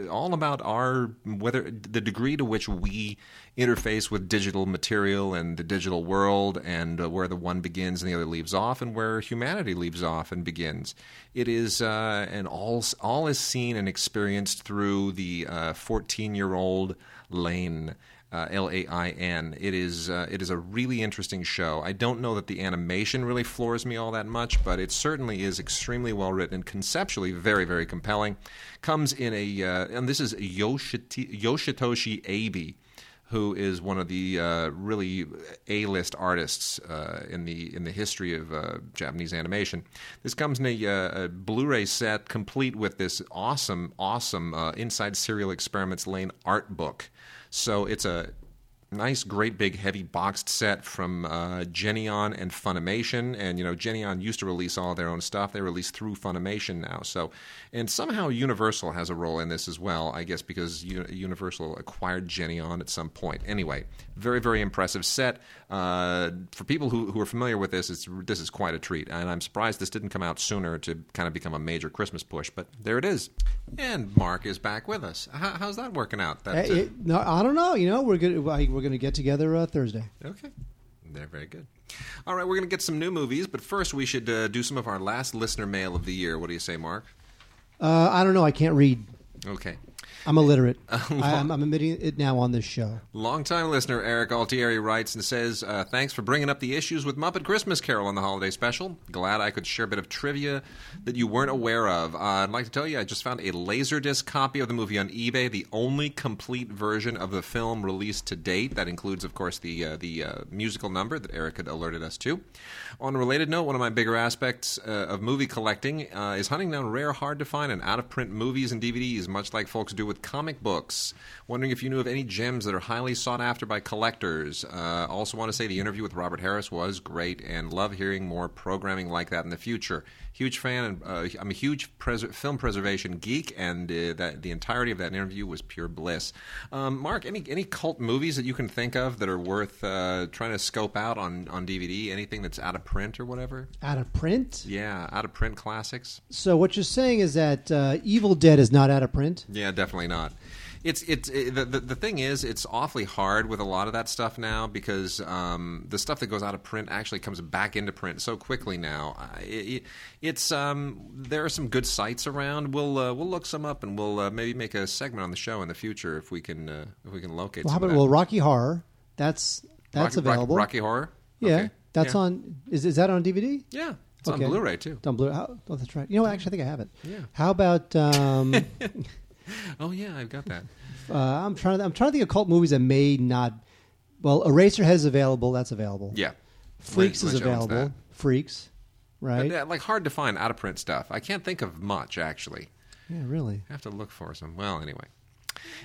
all about our whether the degree to which we interface with digital material and the digital world, and uh, where the one begins and the other leaves off, and where humanity leaves off and begins. It is uh, and all all is seen and experienced through the fourteen year old Lain. Uh, L A I N. It is uh, it is a really interesting show. I don't know that the animation really floors me all that much, but it certainly is extremely well written and conceptually very very compelling. Comes in a uh, and this is Yoshitoshi Abe who is one of the uh, really A-list artists uh, in the in the history of uh, Japanese animation. This comes in a, a, Blu-ray set complete with this awesome, awesome Inside Serial Experiments Lain art book. So it's a nice, great, big, heavy boxed set from uh, Geneon and Funimation. And you know, Geneon used to release all their own stuff. They release through Funimation now. So, and somehow Universal has a role in this as well. I guess because U- Universal acquired Geneon at some point. Anyway, very, very impressive set. Uh, for people who, who are familiar with this, it's, this is quite a treat. And I'm surprised this didn't come out sooner to kind of become a major Christmas push. But there it is. And Mark is back with us. How, how's that working out? That, Uh, it- no, I don't know. You know, we're good. We're going to get together uh, Thursday. Okay. They're very good. All right, we're going to get some new movies, but first we should uh, do some of our last listener mail of the year. What do you say, Mark? Uh, I don't know. I can't read. Okay. I'm illiterate. I, I'm, I'm admitting it now on this show. Longtime listener Eric Altieri writes and says, uh, Thanks for bringing up the issues with Muppet Christmas Carol on the holiday special. Glad I could share a bit of trivia that you weren't aware of. Uh, I'd like to tell you, I just found a Laserdisc copy of the movie on eBay, the only complete version of the film released to date. That includes, of course, the, uh, the uh, musical number that Eric had alerted us to. On a related note, one of my bigger aspects uh, of movie collecting uh, is hunting down rare, hard to find, and out of print movies and DVDs, much like folks do with comic books. Wondering if you knew of any gems that are highly sought after by collectors. Uh, also, want to say the interview with Robert Harris was great, and love hearing more programming like that in the future. Huge fan, and uh, I'm a huge pres- film preservation geek, and uh, that the entirety of that interview was pure bliss. Um, Mark, any any cult movies that you can think of that are worth uh, trying to scope out on on DVD? Anything that's out of print or whatever? Out of print. Yeah, out of print classics. So what you're saying is that uh, Evil Dead is not out of print. Yeah, definitely not. It's it's it, the, the the thing is it's awfully hard with a lot of that stuff now because um, the stuff that goes out of print actually comes back into print so quickly now. It, it's um, there are some good sites around. We'll uh, we'll look some up and we'll uh, maybe make a segment on the show in the future if we can uh, if we can locate. Well, how about well, Rocky Horror? That's that's Rocky, Rocky- available. Rocky, Horror. yeah, Okay. that's Yeah. on. Is is that on DVD? Yeah, it's Okay. on Blu-ray too. It's on Blu. Oh, that's right. You know, what? actually, I think I have it. Yeah. How about? Um, Oh yeah, I've got that. uh, I'm trying. To, I'm trying to think of cult movies that may not. Well, Eraserhead is available. That's available. Yeah, Freaks Lynch- is Lynch available. Freaks, right? Yeah, like hard to find out of print stuff. I can't think of much actually. yeah, really. I have to look for some. Well, anyway.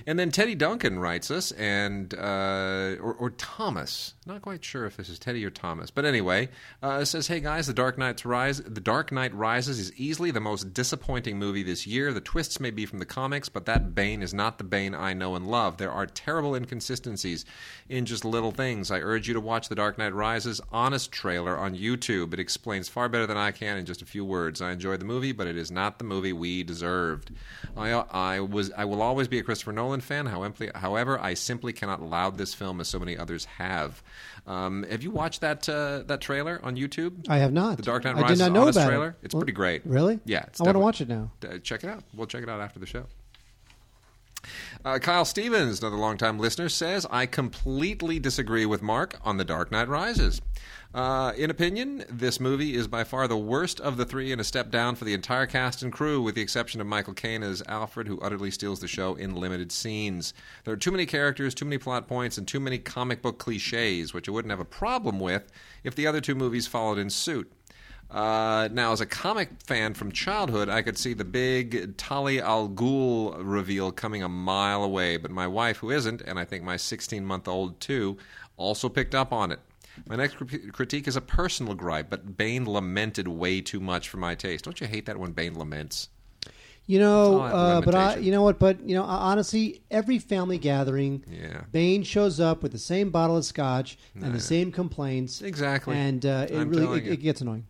And then Teddy Duncan writes us, and uh, or, or Thomas, not quite sure if this is Teddy or Thomas, but anyway, uh, says, "Hey guys, The Dark Knight's Rise, The Dark Knight Rises is easily the most disappointing movie this year. The twists may be from the comics, but that Bane is not the Bane I know and love. There are terrible inconsistencies in just little things. I urge you to watch The Dark Knight Rises honest trailer on YouTube. It explains far better than I can in just a few words. I enjoyed the movie, but it is not the movie we deserved. I, I was, I will always be a Christopher Nolan fan. However, I simply cannot laud this film as so many others have. Um, have you watched that uh, that trailer on YouTube? I have not. The Dark Knight Rises. I did not know honest about trailer. it. It's Well, pretty great. Really? Yeah, I want to watch it now. uh, check it out. We'll check it out after the show. Uh, Kyle Stevens, another longtime listener, says, I completely disagree with Mark on The Dark Knight Rises. Uh, in opinion, this movie is by far the worst of the three and a step down for the entire cast and crew, with the exception of Michael Caine as Alfred, who utterly steals the show in limited scenes. There are too many characters, too many plot points, and too many comic book cliches, which I wouldn't have a problem with if the other two movies followed in suit. Uh, now, as a comic fan from childhood, I could see the big Talia al Ghul reveal coming a mile away, but my wife, who isn't, and I think my 16 month old too, also picked up on it. My next cri- critique is a personal gripe, but Bane lamented way too much for my taste. Don't you hate that when Bane laments? You know, It's all that uh, but I, you know what? But you know, honestly, every family gathering, Yeah. Bane shows up with the same bottle of scotch and the same complaints. Exactly. and uh, it I'm really it, it gets annoying.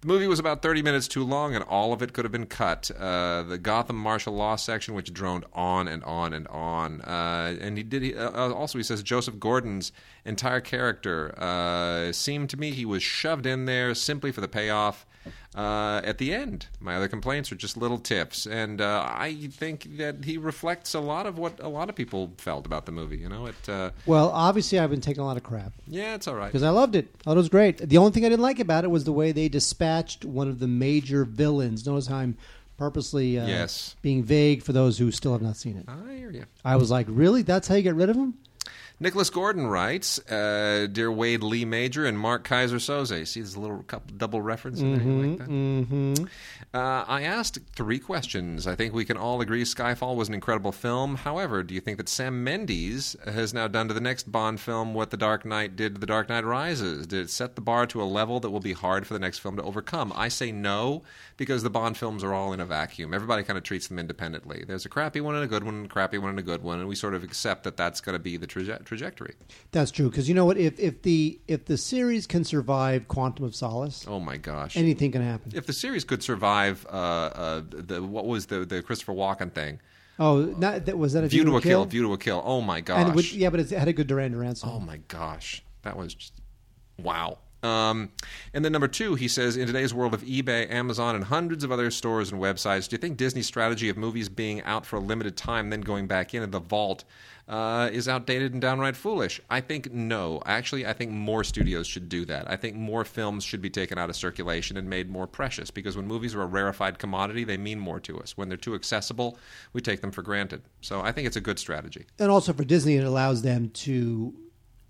The movie was about 30 minutes too long, and all of it could have been cut. Uh, the Gotham martial law section, which droned on and on and on, uh, and he did. He, uh, also, he says Joseph Gordon's entire character uh, seemed to me he was shoved in there simply for the payoff. Uh, at the end, my other complaints are just little tips, and uh, I think that he reflects a lot of what a lot of people felt about the movie. You know, it. Uh, Well, obviously, I've been taking a lot of crap yeah, it's all right. because I loved it. I thought it was great. The only thing I didn't like about it was the way they dispatched one of the major villains. Notice how I'm purposely uh, Yes. being vague for those who still have not seen it. I hear you. I was like, really? That's how you get rid of him? Nicholas Gordon writes, uh, "Dear Wade Lee Major and Mark Keyser Soze." See, there's a little couple double reference in there. Like that? Mm-hmm. Uh, I asked three questions. I think we can all agree Skyfall was an incredible film. However, do you think that Sam Mendes has now done to the next Bond film what The Dark Knight did to The Dark Knight Rises? Did it set the bar to a level that will be hard for the next film to overcome? I say no, because the Bond films are all in a vacuum. Everybody kind of treats them independently. There's a crappy one and a good one, and a crappy one and a good one, and we sort of accept that that's going to be the traje- trajectory. That's true because you know what? If if the if the series can survive Quantum of Solace, Oh my gosh! anything can happen. if the series could survive uh, uh, the what was the the Christopher Walken thing, Oh, not, that was that a View to a kill, View to a Kill. Oh my gosh! Would, yeah, but it had a good Duran Duran song. Oh my gosh, that was just wow. Um, and then number two, he says, in today's world of eBay, Amazon, and hundreds of other stores and websites, do you think Disney's strategy of movies being out for a limited time, then going back into the vault, uh, is outdated and downright foolish? I think no. Actually, I think more studios should do that. I think more films should be taken out of circulation and made more precious because when movies are a rarefied commodity, they mean more to us. When they're too accessible, we take them for granted. So I think it's a good strategy. And also for Disney, it allows them to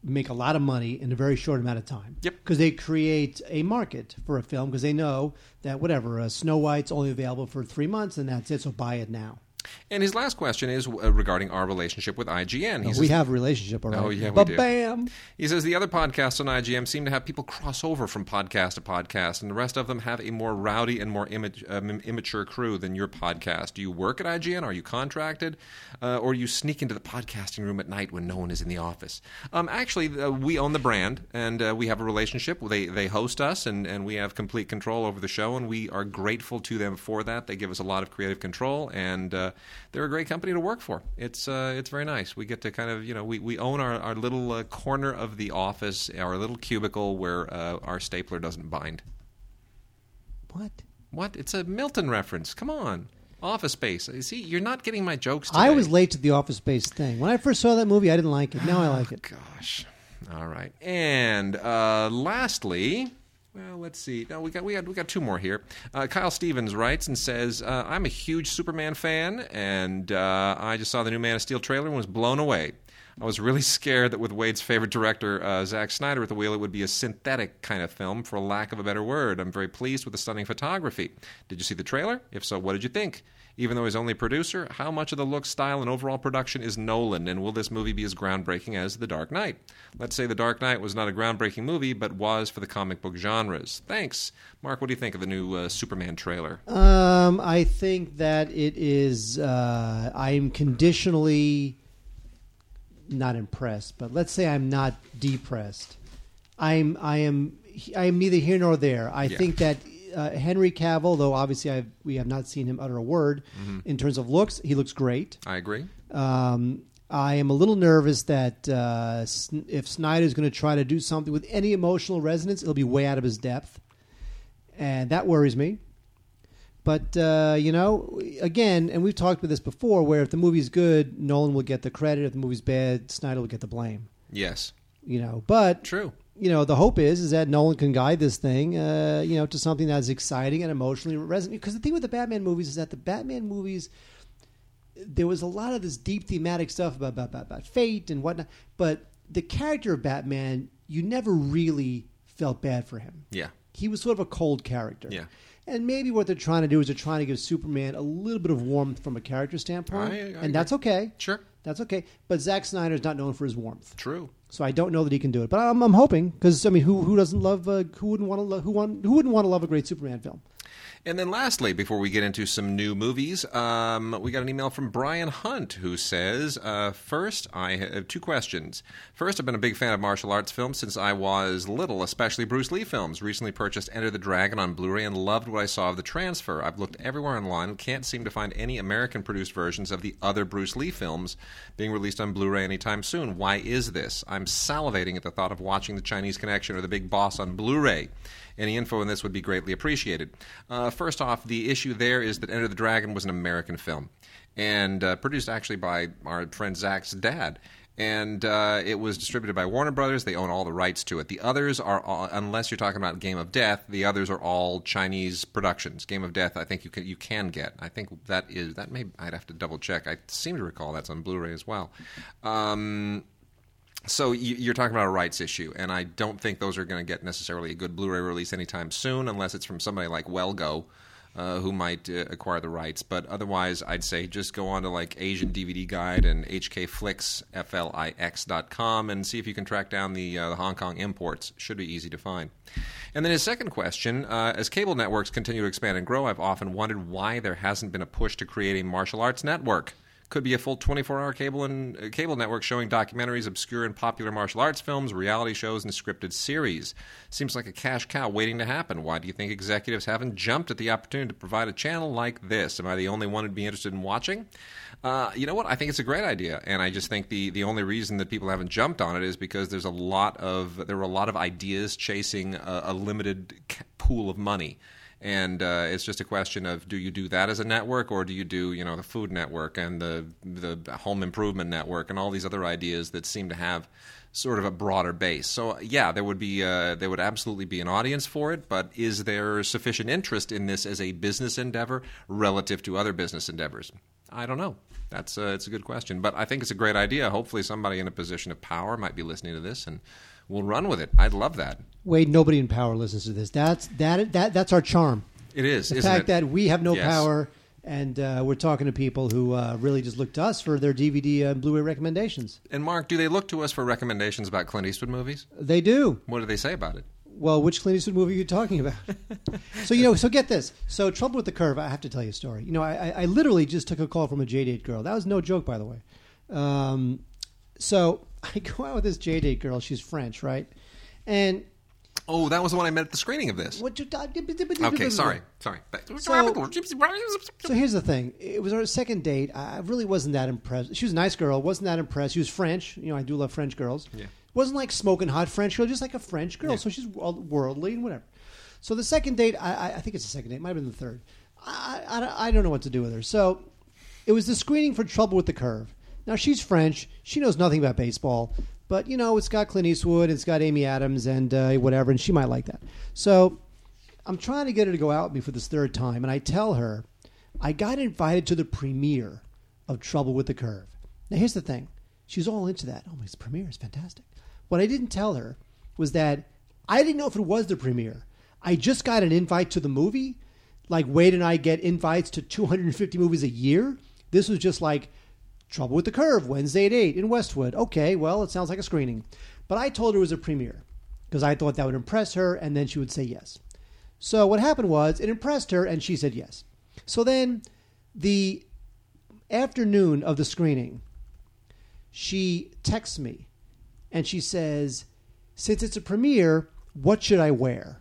make a lot of money in a very short amount of time. Yep. Because they create a market for a film because they know that whatever uh, Snow White's only available for three months and that's it. So buy it now. And his last question is uh, regarding our relationship with IGN. He we says, have a relationship already. Oh, yeah, we but do. bam. He says the other podcasts on IGN seem to have people cross over from podcast to podcast, and the rest of them have a more rowdy and more um, immature crew than your podcast. Do you work at IGN? Are you contracted? Uh, or you sneak into the podcasting room at night when no one is in the office? Um, actually, uh, we own the brand, and uh, we have a relationship. They, they host us, and, and we have complete control over the show, and we are grateful to them for that. They give us a lot of creative control, and uh, they're a great company to work for. It's, uh, it's very nice. We get to kind of, you know, we, we own our, our little uh, corner of the office, our little cubicle where uh, our stapler doesn't bind. What? What? It's a Milton reference. Come on. Office Space. See, you're not getting my jokes today. I was late to the Office Space thing. When I first saw that movie, I didn't like it. Now I like it. Gosh. All right. And uh, lastly, well, let's see. No, we got we got we got two more here. Uh, Kyle Stevens writes and says, uh, "I'm a huge Superman fan, and uh, I just saw the new Man of Steel trailer and was blown away. I was really scared that with Wade's favorite director, uh, Zack Snyder, at the wheel, it would be a synthetic kind of film, for lack of a better word. I'm very pleased with the stunning photography. Did you see the trailer? If so, what did you think? Even though he's only producer, how much of the look, style, and overall production is Nolan, and will this movie be as groundbreaking as The Dark Knight? Let's say The Dark Knight was not a groundbreaking movie, but was for the comic book genres. Thanks. Mark, what do you think of the new uh, Superman trailer? Um, I think that it is. Uh, I'm conditionally not impressed, but let's say I'm not depressed. I'm. I am. I am neither here nor there. I Yeah. think that uh, Henry Cavill, though obviously I've, we have not seen him utter a word in terms of looks, he looks great. I agree. Um, I am a little nervous that uh, if Snyder is going to try to do something with any emotional resonance, it'll be way out of his depth, and that worries me. But uh, you know, again, and we've talked about this before, where if the movie's good, Nolan will get the credit. If the movie's bad, Snyder will get the blame. Yes. You know, but True. You know, the hope is is that Nolan can guide this thing, uh, you know, to something that's exciting and emotionally resonant. Because the thing with the Batman movies is that the Batman movies, there was a lot of this deep thematic stuff about about, about, about fate and whatnot, but the character of Batman, you never really felt bad for him. Yeah. He was sort of a cold character. Yeah. And maybe what they're trying to do is they're trying to give Superman a little bit of warmth from a character standpoint, I- I and that's okay. Sure. That's okay. But Zack Snyder's not known for his warmth. True. So I don't know that he can do it, but I'm, I'm hoping because I mean, who who doesn't love uh, who wouldn't want to love who want who wouldn't want to love a great Superman film? And then lastly, before we get into some new movies, um, we got an email from Brian Hunt who says, uh, First, I have two questions. First, I've been a big fan of martial arts films since I was little, especially Bruce Lee films. Recently purchased Enter the Dragon on Blu ray and loved what I saw of the transfer. I've looked everywhere online and can't seem to find any American produced versions of the other Bruce Lee films being released on Blu ray anytime soon. Why is this? I'm salivating at the thought of watching The Chinese Connection or The Big Boss on Blu ray. Any info on this would be greatly appreciated. Uh, first off, the issue there is that Enter the Dragon was an American film and uh, produced actually by our friend Zach's dad. And uh, it was distributed by Warner Brothers. They own all the rights to it. The others are, all, unless you're talking about Game of Death, the others are all Chinese productions. Game of Death, I think you can you can get. I think that is that may I'd have to double check. I seem to recall that's on Blu-ray as well. Um, so you- you're talking about a rights issue, and I don't think those are going to get necessarily a good Blu-ray release anytime soon, unless it's from somebody like Well Go, uh, who might uh, acquire the rights. But otherwise, I'd say just go on to like Asian DVD Guide and HKFlix, F-L-I-X.com, and see if you can track down the, uh, the Hong Kong imports. Should be easy to find. And then his second question: uh, As cable networks continue to expand and grow, I've often wondered why there hasn't been a push to create a martial arts network could be a full 24-hour cable and uh, cable network showing documentaries, obscure and popular martial arts films, reality shows, and scripted series. Seems like a cash cow waiting to happen. Why do you think executives haven't jumped at the opportunity to provide a channel like this? Am I the only one who'd be interested in watching? Uh, you know what? I think it's a great idea, and I just think the the only reason that people haven't jumped on it is because there's a lot of there are a lot of ideas chasing a, a limited pool of money and uh, it's just a question of do you do that as a network or do you do you know the food network and the the home improvement network and all these other ideas that seem to have sort of a broader base so yeah there would be uh, there would absolutely be an audience for it but is there sufficient interest in this as a business endeavor relative to other business endeavors I don't know. That's uh, it's a good question, but I think it's a great idea. Hopefully, somebody in a position of power might be listening to this, and we'll run with it. I'd love that. Wade, nobody in power listens to this. That's that that that's our charm. It is, The fact it? that we have no Yes. power and uh, we're talking to people who uh, really just look to us for their DVD and Blu-ray recommendations. And Mark, do they look to us for recommendations about Clint Eastwood movies? They do. What do they say about it? Well, which Clint Eastwood movie are you talking about? so you know, so get this. So Trouble with the Curve. I have to tell you a story. You know, I, I- I literally just took a call from a JDate girl. That was no joke, by the way. Um, so I go out with this JDate girl. She's French, right? And Oh, that was the one I met at the screening of this. what you Okay, sorry, sorry. So here's the thing. It was our second date. I I really wasn't that impressed. She was a nice girl. Wasn't that impressed. She was French. You know, I do love French girls. Yeah. Wasn't like smoking hot French girl, just like a French girl. So she's wo- worldly and whatever. So the second date, I, I- I think it's the second date. Might have been the third. I, I, I don't know what to do with her. So it was the screening for Trouble with the Curve. Now she's French. She knows nothing about baseball, but you know it's got Clint Eastwood, it's got Amy Adams, and uh, whatever, and she might like that. So I'm trying to get her to go out with me for this third time, and I tell her I got invited to the premiere of Trouble with the Curve. Now here's the thing: She's all into that. Oh, it's premiere is fantastic. What I didn't tell her was that I didn't know if it was the premiere. I just got an invite to the movie. Like Wade and I get invites to 250 movies a year. This was just like Trouble with the Curve, Wednesday at 8 in Westwood. Okay, well, it sounds like a screening. But I told her it was a premiere because I thought that would impress her and then she would say yes. So what happened was it impressed her and she said yes. So then the afternoon of the screening, she texts me and she says, Since it's a premiere, what should I wear?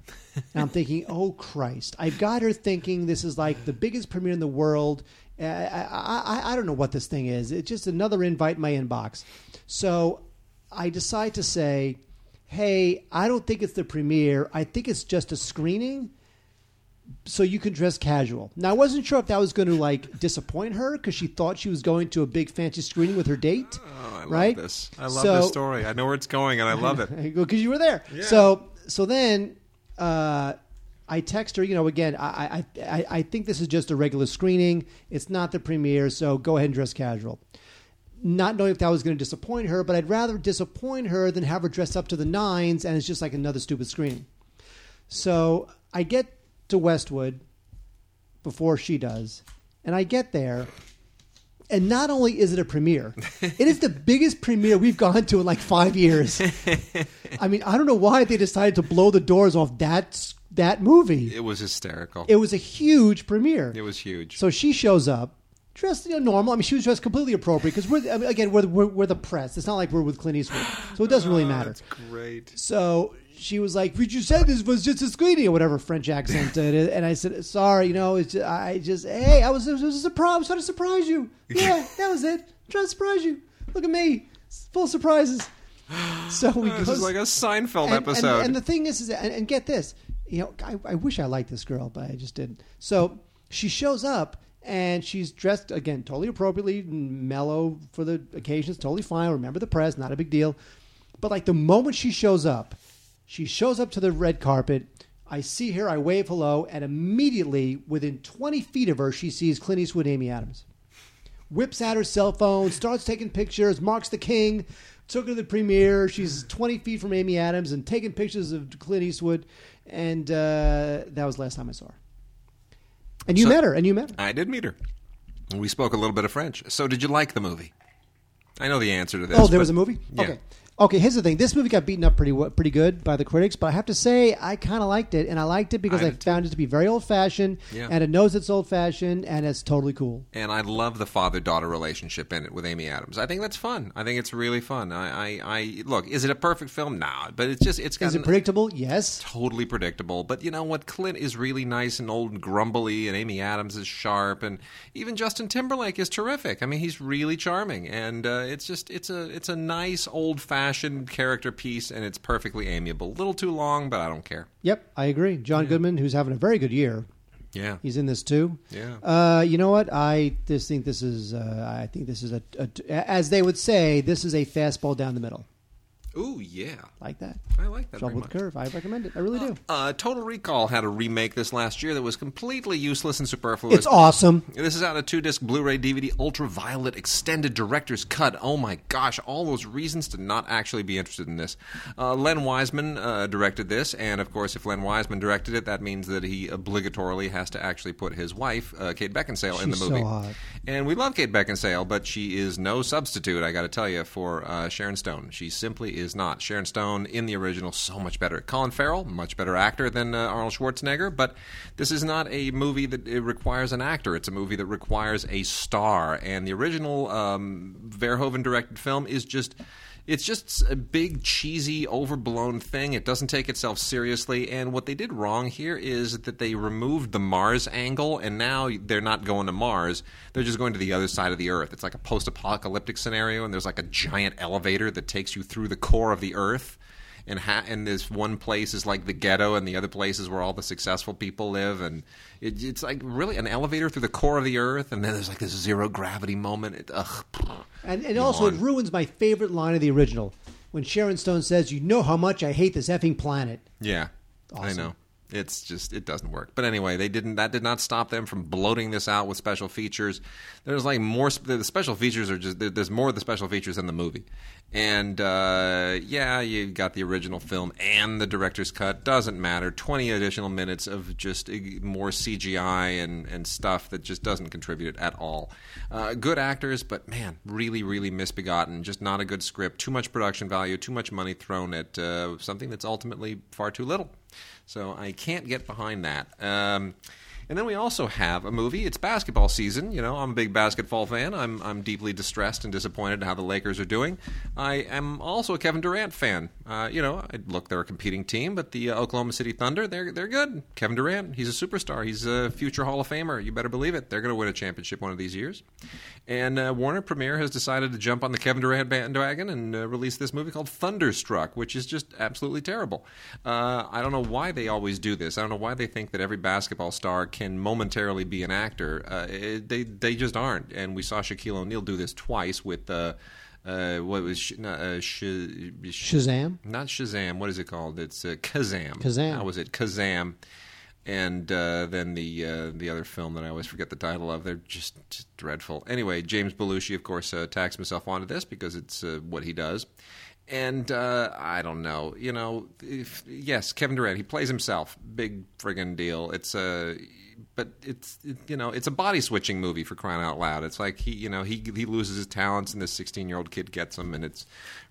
And I'm thinking, oh Christ! I've got her thinking this is like the biggest premiere in the world. I, I, I, I don't know what this thing is. It's just another invite in my inbox. So I decide to say, hey, I don't think it's the premiere. I think it's just a screening. So you can dress casual. Now I wasn't sure if that was going to like disappoint her because she thought she was going to a big fancy screening with her date. Oh, I right? love this. I love So- this story. I know where it's going, and I love it. because you were there. Yeah. So so then uh, I text her. You know, again, I, I I I think this is just a regular screening. It's not the premiere, so go ahead and dress casual. Not knowing if that was going to disappoint her, but I'd rather disappoint her than have her dress up to the nines, and it's just like another stupid screening. So I get to Westwood before she does, and I get there. And not only is it a premiere, it is the biggest premiere we've gone to in like five years. I mean, I don't know why they decided to blow the doors off that that movie. It was hysterical. It was a huge premiere. It was huge. So she shows up dressed you know, normal. I mean, she was dressed completely appropriate because we're I mean, again we're, we're we're the press. It's not like we're with Clint Eastwood, so it doesn't really Oh, matter. That's great. So she was like, "But you said this was just a screening or whatever French accent." it is." and I said, "Sorry, you know, it's just, I just hey, I was it was a surprise. I was trying to surprise you. Yeah, that was it. trying to surprise you. Look at me, full of surprises." So we This goes- is like a Seinfeld and, and- episode. And, the thing is, is and, and get this, you know, I, I wish I liked this girl, but I just didn't. So she shows up and she's dressed again totally appropriately, mellow for the occasion. It's totally fine. Remember the press, not a big deal. But like the moment she shows up, she shows up to the red carpet. I see her, I wave hello, and immediately within 20 feet of her, she sees Clint Eastwood, Amy Adams whips out her cell phone, starts taking pictures, marks the king, took her to the premiere. She's 20 feet from Amy Adams and taking pictures of Clint Eastwood. And uh, that was the last time I saw her. And you So- met her, and you met her. I did meet her. We spoke a little bit of French. So, did you like the movie? I know the answer to this. Oh, there was a movie? Yeah. Okay. Okay, here's the thing. This movie got beaten up pretty pretty good by the critics, but I have to say I kind of liked it, and I liked it because I I, found it to be very old fashioned, Yeah. and it knows it's old fashioned, and it's totally cool. And I love the father daughter relationship in it with Amy Adams. I think that's fun. I think it's really fun. I, I, I look. Is it a perfect film? Nah, but it's just it's got Is it predictable? Yes. totally predictable. But you know what? Clint is really nice and old and grumbly, and Amy Adams is sharp, and even Justin Timberlake is terrific. I mean, he's really charming, and uh, it's just it's a it's a nice old fashioned character piece, and it's perfectly amiable. A little too long, but I don't care. Yep, I agree. John Goodman, who's having a very good year, Yeah, He's in this too. Yeah. Uh, you know what? I just think this is. Uh, I think this is a, a, as they would say, this is a fastball down the middle, Ooh, yeah, like that. I like that. Trouble with much. Curve. I recommend it. I really do. Uh, Total Recall had a remake this last year that was completely useless and superfluous. It's awesome. This is out a two disc Blu ray DVD Ultraviolet Extended Director's Cut. Oh my gosh, all those reasons to not actually be interested in this. Uh, Len Wiseman uh, directed this, and of course, if Len Wiseman directed it, that means that he obligatorily has to actually put his wife, uh, Kate Beckinsale, in the She's so movie. hot. And we love Kate Beckinsale, but she is no substitute, I got to tell you, for uh, Sharon Stone. She simply is not. Sharon Stone in the original, so much better. Colin Farrell, much better actor than uh, Arnold Schwarzenegger, but this is not a movie that requires an actor. It's a movie that requires a star. And the original um, Verhoeven directed film is just. It's just a big, cheesy, overblown thing. It doesn't take itself seriously. And what they did wrong here is that they removed the Mars angle, and now they're not going to Mars. They're just going to the other side of the Earth. It's like a post apocalyptic scenario, and there's like a giant elevator that takes you through the core of the Earth. And, ha- and this one place is like the ghetto, and the other place is where all the successful people live. And it, it's like really an elevator through the core of the Earth, and then there's like this zero gravity moment. It, ugh. And, and also, it ruins my favorite line of the original when Sharon Stone says, "You know how much I hate this effing planet." Yeah, I know. It's just it doesn't work. But anyway, they didn't. That did not stop them from bloating this out with special features. There's like more. The special features are just there's more of the special features in the movie. And uh, yeah, you got the original film and the director's cut. Doesn't matter. Twenty additional minutes of just more CGI and and stuff that just doesn't contribute at all. Uh, good actors, but man, really, really misbegotten. Just not a good script. Too much production value. Too much money thrown at uh, something that's ultimately far too little. So I can't get behind that. Um, and then we also have a movie. It's basketball season. You know, I'm a big basketball fan. I'm I'm deeply distressed and disappointed in how the Lakers are doing. I am also a Kevin Durant fan. Uh, you know, look, they're a competing team, but the uh, Oklahoma City Thunder, they're they're good. Kevin Durant, he's a superstar. He's a future Hall of Famer. You better believe it. They're going to win a championship one of these years. And uh, Warner Premiere has decided to jump on the Kevin Durant bandwagon and uh, release this movie called Thunderstruck, which is just absolutely terrible. Uh, I don't know why they always do this. I don't know why they think that every basketball star can momentarily be an actor. Uh, it, they they just aren't. And we saw Shaquille O'Neal do this twice with. Uh, uh, what was sh- not, uh, sh- sh- Shazam. not Shazam. What is it called? It's uh, Kazam. Kazam. How was it? Kazam. And uh, then the uh, the other film that I always forget the title of. They're just, just dreadful. Anyway, James Belushi, of course, uh, tags himself onto this because it's uh, what he does. And uh, I don't know, you know, if, yes, Kevin Durant, he plays himself, big friggin' deal. It's a, but it's it, you know, it's a body switching movie for crying out loud. It's like he, you know, he he loses his talents and this 16 year old kid gets them, and it's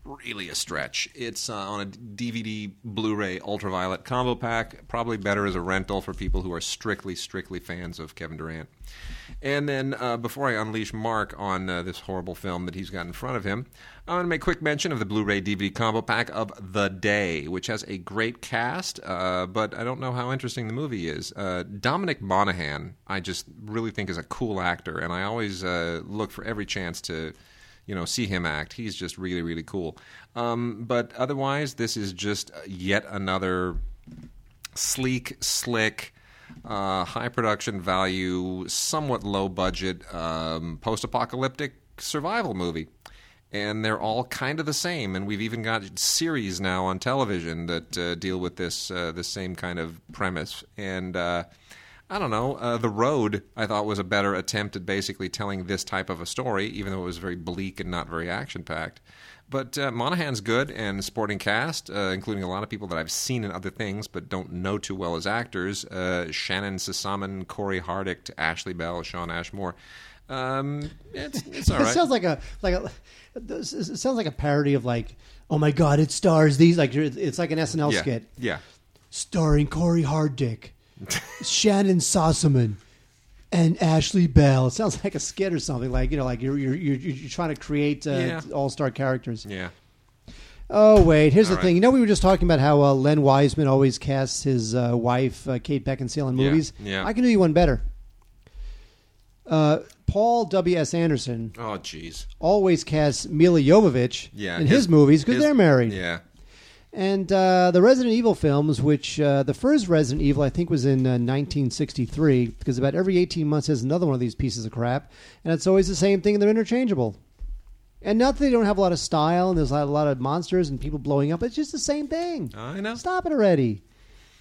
really a stretch. It's uh, on a DVD, Blu-ray, ultraviolet combo pack. Probably better as a rental for people who are strictly, strictly fans of Kevin Durant. And then uh, before I unleash Mark on uh, this horrible film that he's got in front of him, I'm going to make quick mention of the Blu-ray DVD combo pack of The Day, which has a great cast, uh, but I don't know how interesting the movie is. Uh, Dominic Monaghan, I just really think is a cool actor, and I always uh, look for every chance to you know, see him act. He's just really, really cool. Um, but otherwise, this is just yet another sleek, slick, uh, high production value, somewhat low budget, um, post apocalyptic survival movie. And they're all kind of the same, and we've even got series now on television that uh, deal with this uh, this same kind of premise. And uh, I don't know. Uh, the Road, I thought, was a better attempt at basically telling this type of a story, even though it was very bleak and not very action packed. But uh, Monaghan's good and sporting cast, uh, including a lot of people that I've seen in other things but don't know too well as actors. Uh, Shannyn Sossamon, Cory Hardrict, Ashley Bell, Shawn Ashmore. Um, it's, it's all It sounds like a like a. It sounds like a parody of like, oh my god, it stars these like it's like an SNL yeah. skit Yeah. starring Cory Hardrict, Shannyn Sossamon, and Ashley Bell. It sounds like a skit or something. Like you know, like you're you're you're, you're trying to create uh, Yeah. all star characters. Yeah. Oh wait, here's All the right. thing. You know, we were just talking about how uh, Len Wiseman always casts his uh, wife uh, Kate Beckinsale in movies. yeah. I can do you one better. Uh, Paul W. S. Anderson Oh, jeez. always casts Milla Jovovich Yeah. in his, movies because they're married. Yeah. And uh, the Resident Evil films, which uh, the first Resident Evil I think was in uh, 1963, because about every 18 months there's another one of these pieces of crap, and it's always the same thing. and They're interchangeable. And not that they don't have a lot of style, and there's a lot, a lot of monsters and people blowing up. It's just the same thing. I know. Stop it already.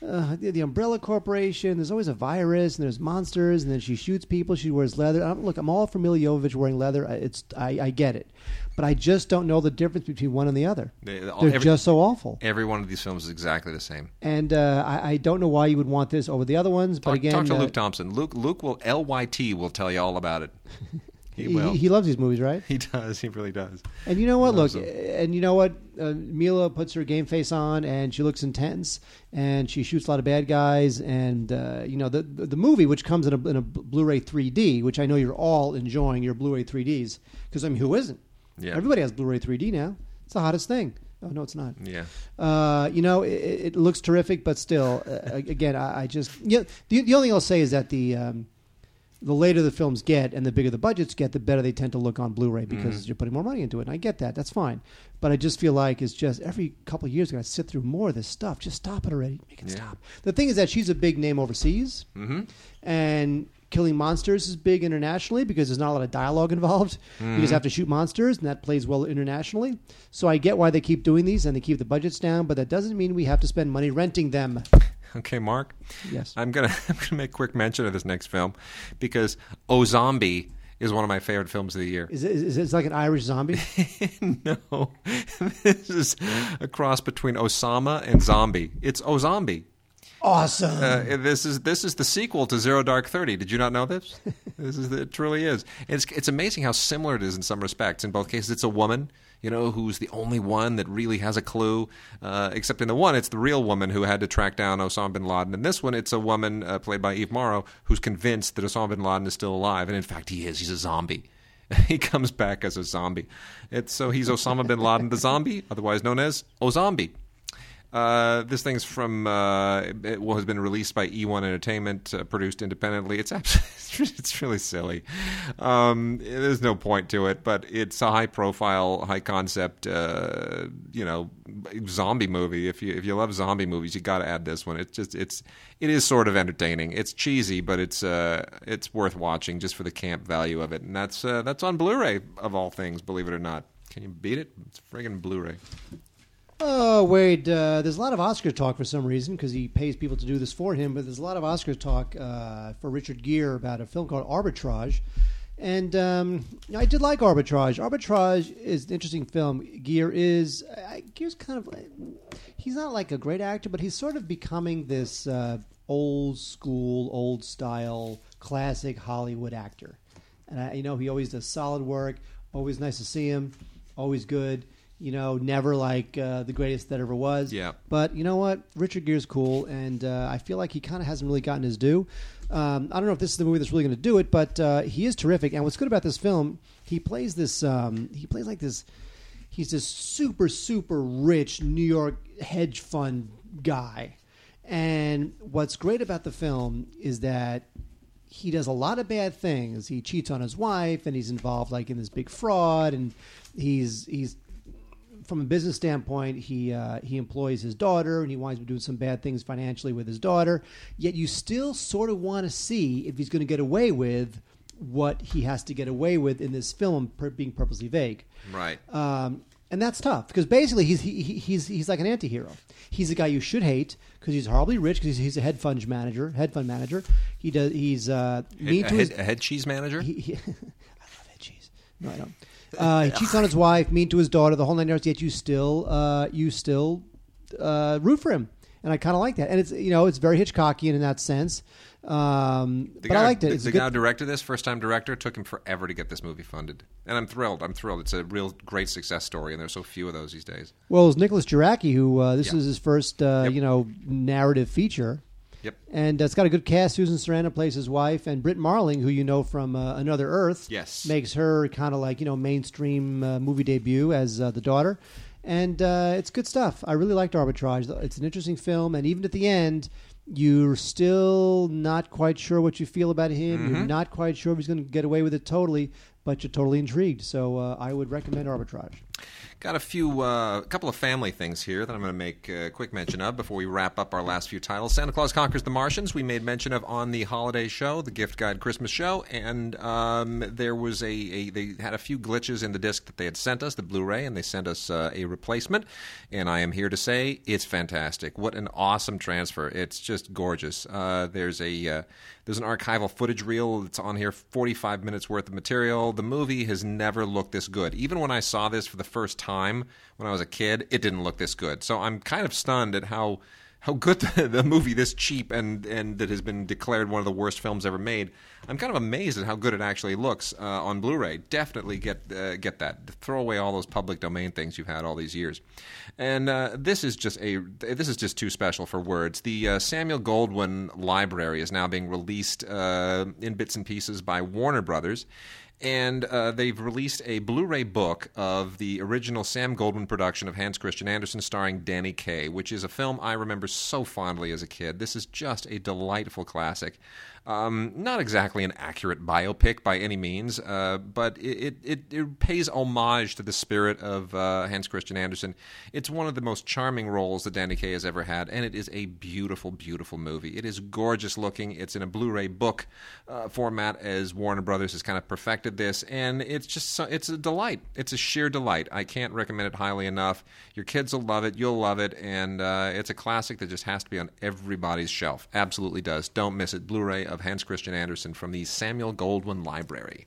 Uh, the, the Umbrella Corporation. There's always a virus, and there's monsters, and then she shoots people. She wears leather. i look, I'm all for Milla Jovovich wearing leather. I- It's I, I get it, but I just don't know the difference between one and the other. They- all- They're every- just so awful. Every one of these films is exactly the same. And uh, I, I don't know why you would want this over the other ones. But Talk, again, talk to uh, Luke Thompson. Luke Luke will LYT will tell you all about it. He he, will. he loves these movies, right? He does. He really does. And you know what? Look, Loves and you know what? Uh, Milla puts her game face on, and she looks intense, and she shoots a lot of bad guys. And uh, you know the the the movie, which comes in a, in a Blu-ray 3D, which I know you're all enjoying your Blu-ray 3Ds, because I mean, who isn't? Yeah. Everybody has Blu-ray 3D now. It's the hottest thing. Oh no, it's not. Yeah. Uh, you know, it, it looks terrific, but still, uh, again, I, I just you know, the the only thing I'll say is that the um, the later the films get and the bigger the budgets get, the better they tend to look on Blu-ray because you're putting more money into it. And I get that; that's fine. But I just feel like it's just every couple of years, got to sit through more of this stuff. Just stop it already. Make it Yeah. stop. The thing is that she's a big name overseas, Mm-hmm. and killing monsters is big internationally because there's not a lot of dialogue involved. You Mm-hmm. just have to shoot monsters, and that plays well internationally. So I get why they keep doing these and they keep the budgets down, but that doesn't mean we have to spend money renting them. Okay, Mark. Yes. I'm gonna I'm gonna make quick mention of this next film because O Zombie is one of my favorite films of the year. Is it, is it like an Irish zombie? no, this is a cross between Osama and Zombie. It's O Zombie. awesome. Uh, this is this is the sequel to Zero Dark Thirty. Did you not know this? this is it truly is. It's it's amazing how similar it is in some respects. In both cases, it's a woman, you know, who's the only one that really has a clue. Uh, except in the one, it's the real woman who had to track down Osama bin Laden. In this one, it's a woman uh, played by Eve Mauro who's convinced that Osama bin Laden is still alive, and in fact, he is. He's a zombie. he comes back as a zombie. It's so he's Osama bin Laden the zombie, otherwise known as O Zombie. Uh, this thing's from uh, it has been released by E1 Entertainment, uh, produced independently. It's absolutely, it's really silly. Um, there's no point to it, but it's a high profile, high concept, uh, you know, zombie movie. If you if you love zombie movies, you got to add this one. It's just it's it is sort of entertaining. It's cheesy, but it's uh, it's worth watching just for the camp value of it. And that's that's on Blu-ray of all things, believe it or not. Can you beat it? It's friggin' Blu-ray. Oh, Wade, uh, there's a lot of Oscar talk for some reason because he pays people to do this for him, but there's a lot of Oscar talk uh, for Richard Gere about a film called Arbitrage. And um, I did like Arbitrage. Arbitrage is an interesting film. Gere is, uh, Gere's kind of, he's not like a great actor, but he's sort of becoming this uh, old school, old style, classic Hollywood actor. And I, you know, he always does solid work, always nice to see him, always good you know, never like uh, the greatest that ever was. Yeah. But you know what? Richard Gere's cool, and uh, I feel like he kind of hasn't really gotten his due. Um, I don't know if this is the movie that's really going to do it, but uh, he is terrific. And what's good about this film, he plays this. Um, he plays like this. He's this super super rich New York hedge fund guy, and what's great about the film is that he does a lot of bad things. He cheats on his wife, and he's involved like in this big fraud, and he's he's from a business standpoint, he uh, he employs his daughter, and he winds up doing some bad things financially with his daughter. Yet you still sort of want to see if he's going to get away with what he has to get away with in this film, per- being purposely vague. Right. Um, and that's tough because basically he's he, he- he's he's like an anti-hero. He's a guy you should hate because he's horribly rich because he's, he's a head fund manager. Hedge fund manager. He does. He's uh, mean a, to his head, a head cheese manager. he, he, I love head cheese. No, I don't. Uh, he cheats on his wife, mean to his daughter, the whole nine yards. Yet you still, uh, you still uh, root for him, and I kind of like that. And it's you know it's very Hitchcockian in that sense. Um, but guy, I liked it. The, It's the guy who directed this, first time director, took him forever to get this movie funded, and I'm thrilled. I'm thrilled. It's a real great success story, and there's so few of those these days. well, it was Nicholas Jarecki who uh, this Yeah. is his first uh, Yep. you know narrative feature. Yep. And uh, it's got a good cast. Susan Sarandon plays his wife, and Brit Marling, who you know from uh, Another Earth, Yes. makes her kind of like you know mainstream uh, movie debut as uh, the daughter, and uh, it's good stuff. I really liked Arbitrage. It's an interesting film, and even at the end, you're still not quite sure what you feel about him. Mm-hmm. You're not quite sure if he's going to get away with it totally, but you're totally intrigued. So uh, I would recommend Arbitrage. Got a few, a couple of family things here that I'm going to make a quick mention of before we wrap up our last few titles. Santa Claus Conquers the Martians, we made mention of on the holiday show, the Gift Guide Christmas show, and um, there was a, a, they had a few glitches in the disc that they had sent us, the Blu-ray, and they sent us uh, a replacement. And I am here to say it's fantastic. What an awesome transfer! It's just gorgeous. Uh, there's a uh, there's an archival footage reel that's on here, 45 minutes worth of material. The movie has never looked this good. Even when I saw this for the first time when I was a kid, it didn't look this good. So I'm kind of stunned at how how good the, the movie this cheap and and that has been declared one of the worst films ever made. I'm kind of amazed at how good it actually looks uh, on Blu-ray. Definitely get uh, get that. Throw away all those public domain things you've had all these years. And uh, this is just a this is just too special for words. The uh, Samuel Goldwyn Library is now being released uh, in bits and pieces by Warner Brothers. And uh, they've released a Blu-ray book of the original Sam Goldwyn production of Hans Christian Andersen, starring Danny Kaye, which is a film I remember so fondly as a kid. This is just a delightful classic. Um, not exactly an accurate biopic by any means, uh, but it, it, it pays homage to the spirit of uh, Hans Christian Andersen. It's one of the most charming roles that Danny Kaye has ever had, and it is a beautiful, beautiful movie. It is gorgeous looking. It's in a Blu-ray book uh, format, as Warner Brothers has kind of perfected this, and it's just so, it's a delight. It's a sheer delight. I can't recommend it highly enough. Your kids will love it. You'll love it, and uh, it's a classic that just has to be on everybody's shelf. Absolutely does. Don't miss it. Blu-ray of Hans Christian Andersen from the Samuel Goldwyn Library.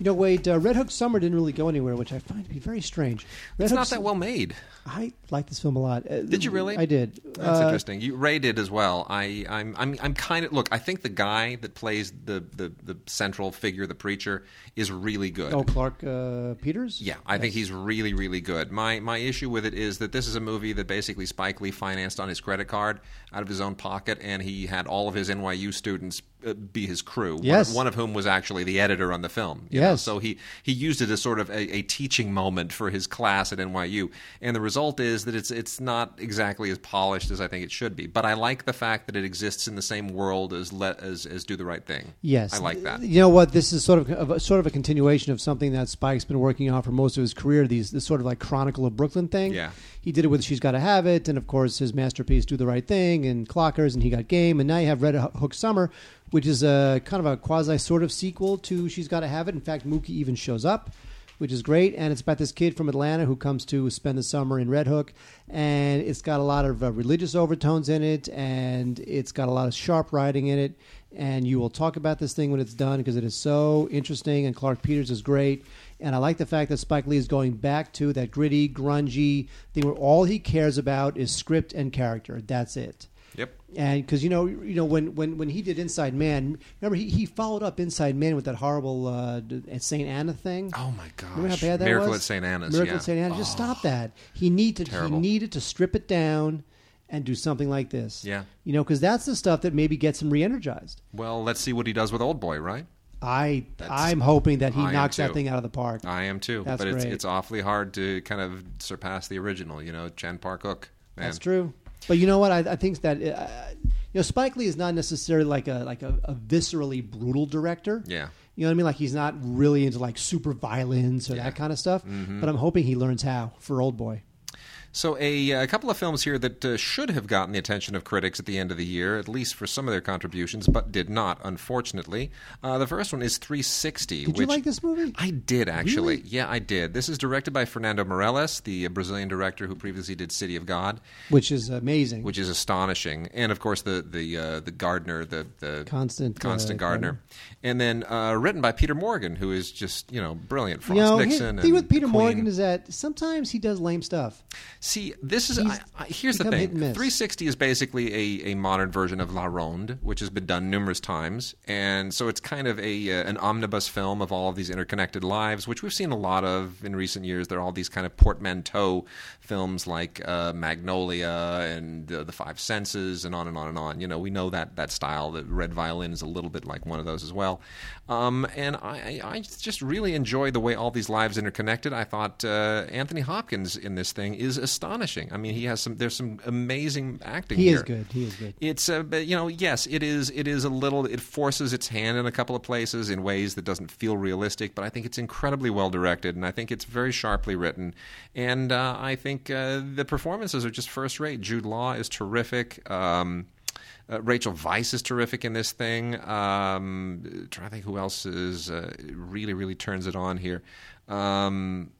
You know, Wade, uh, Red Hook Summer didn't really go anywhere, which I find to be very strange. Red It's Hook not that well made. I like this film a lot. Uh, Did you really? I did. That's Uh, interesting. You Ray did as well. I, I'm, I'm, I'm kind of look. I think the guy that plays the, the, the central figure, the preacher, is really good. Oh, Clarke uh, Peters. Yeah, I think he's really, really good. My my issue with it is that this is a movie that basically Spike Lee financed on his credit card out of his own pocket, and he had all of his NYU students uh, be his crew. one of- Yes. one, of whom was actually the editor on the film. you so he he used it as sort of a, a teaching moment for his class at NYU, and the result is that it's it's not exactly as polished as I think it should be. But I like the fact that it exists in the same world as let as as Do the Right Thing. Yes, I like that. You know what? This is sort of, of a, sort of a continuation of something that Spike's been working on for most of his career. These this sort of like Chronicle of Brooklyn thing. Yeah. he did it with She's Got to Have It, and of course his masterpiece Do the Right Thing and Clockers, and he got Game, and now you have Red Hook Summer, which is a kind of a quasi sort of sequel to She's Got to Have It. In fact, Mookie even shows up. Which is great, and it's about this kid from Atlanta who comes to spend the summer in Red Hook, and it's got a lot of uh, religious overtones in it, and it's got a lot of sharp writing in it, and you will talk about this thing when it's done because it is so interesting. And Clarke Peters is great. And I like the fact that Spike Lee is going back to that gritty grungy thing where all he cares about is script and character. That's it. And because you know you know when, when, when he did Inside Man remember he, he followed up Inside Man with that horrible uh, Saint Anna thing Oh my gosh! Remember how bad that Miracle was? at St. Anna's. Miracle yeah. at St. Anna's. Just Oh. stop that. He needed Terrible. he needed to strip it down and do something like this. Yeah. you know, because that's the stuff that maybe gets him re-energized. Well, let's see what he does with Old Boy, right? I That's- I'm hoping that he I knocks that thing out of the park. I am too. That's but it's great. it's awfully hard to kind of surpass the original. You know, Chan Park Hook. Man. That's true. But you know what? I, I think that uh, you know Spike Lee is not necessarily like a like a, a viscerally brutal director. Yeah. You know what I mean? Like he's not really into like super violence or Yeah. Mm-hmm. that kind of stuff. But I'm hoping he learns how for Old Boy. So a, a couple of films here that uh, should have gotten the attention of critics at the end of the year, at least for some of their contributions, but did not, unfortunately. Uh, the first one is 360. Did which you like this movie? I did actually. Really? Yeah, I did. This is directed by Fernando Meirelles, the uh, Brazilian director who previously did City of God, Which is amazing. which is astonishing, and of course the the uh, the gardener, the the Constant, uh, Constant Gardener, and then uh, written by Peter Morgan, who is just you know brilliant. Frost you know, Nixon. the thing with Peter Morgan is that sometimes he does lame stuff. See, this is I, I, here's the thing. hit and miss. 360 is basically a, a modern version of La Ronde, which has been done numerous times, and so it's kind of a uh, an omnibus film of all of these interconnected lives, which we've seen a lot of in recent years. There are all these kind of portmanteau films like uh, Magnolia and uh, The Five Senses, and on and on and on. You know, we know that that style. The Red Violin is a little bit like one of those as well. Um, and I, I just really enjoy the way all these lives interconnected. I thought uh, Anthony Hopkins in this thing is astonishing. I mean, he has some. There's some amazing acting. He here. is good. He is good. It's uh, you know yes it is it is a little it forces its hand in a couple of places in ways that doesn't feel realistic but I think it's incredibly well directed and I think it's very sharply written and uh, I think uh, the performances are just first rate Jude Law is terrific um, uh, Rachel Weisz is terrific in this thing. Um, trying to think who else is uh, really really turns it on here. Um,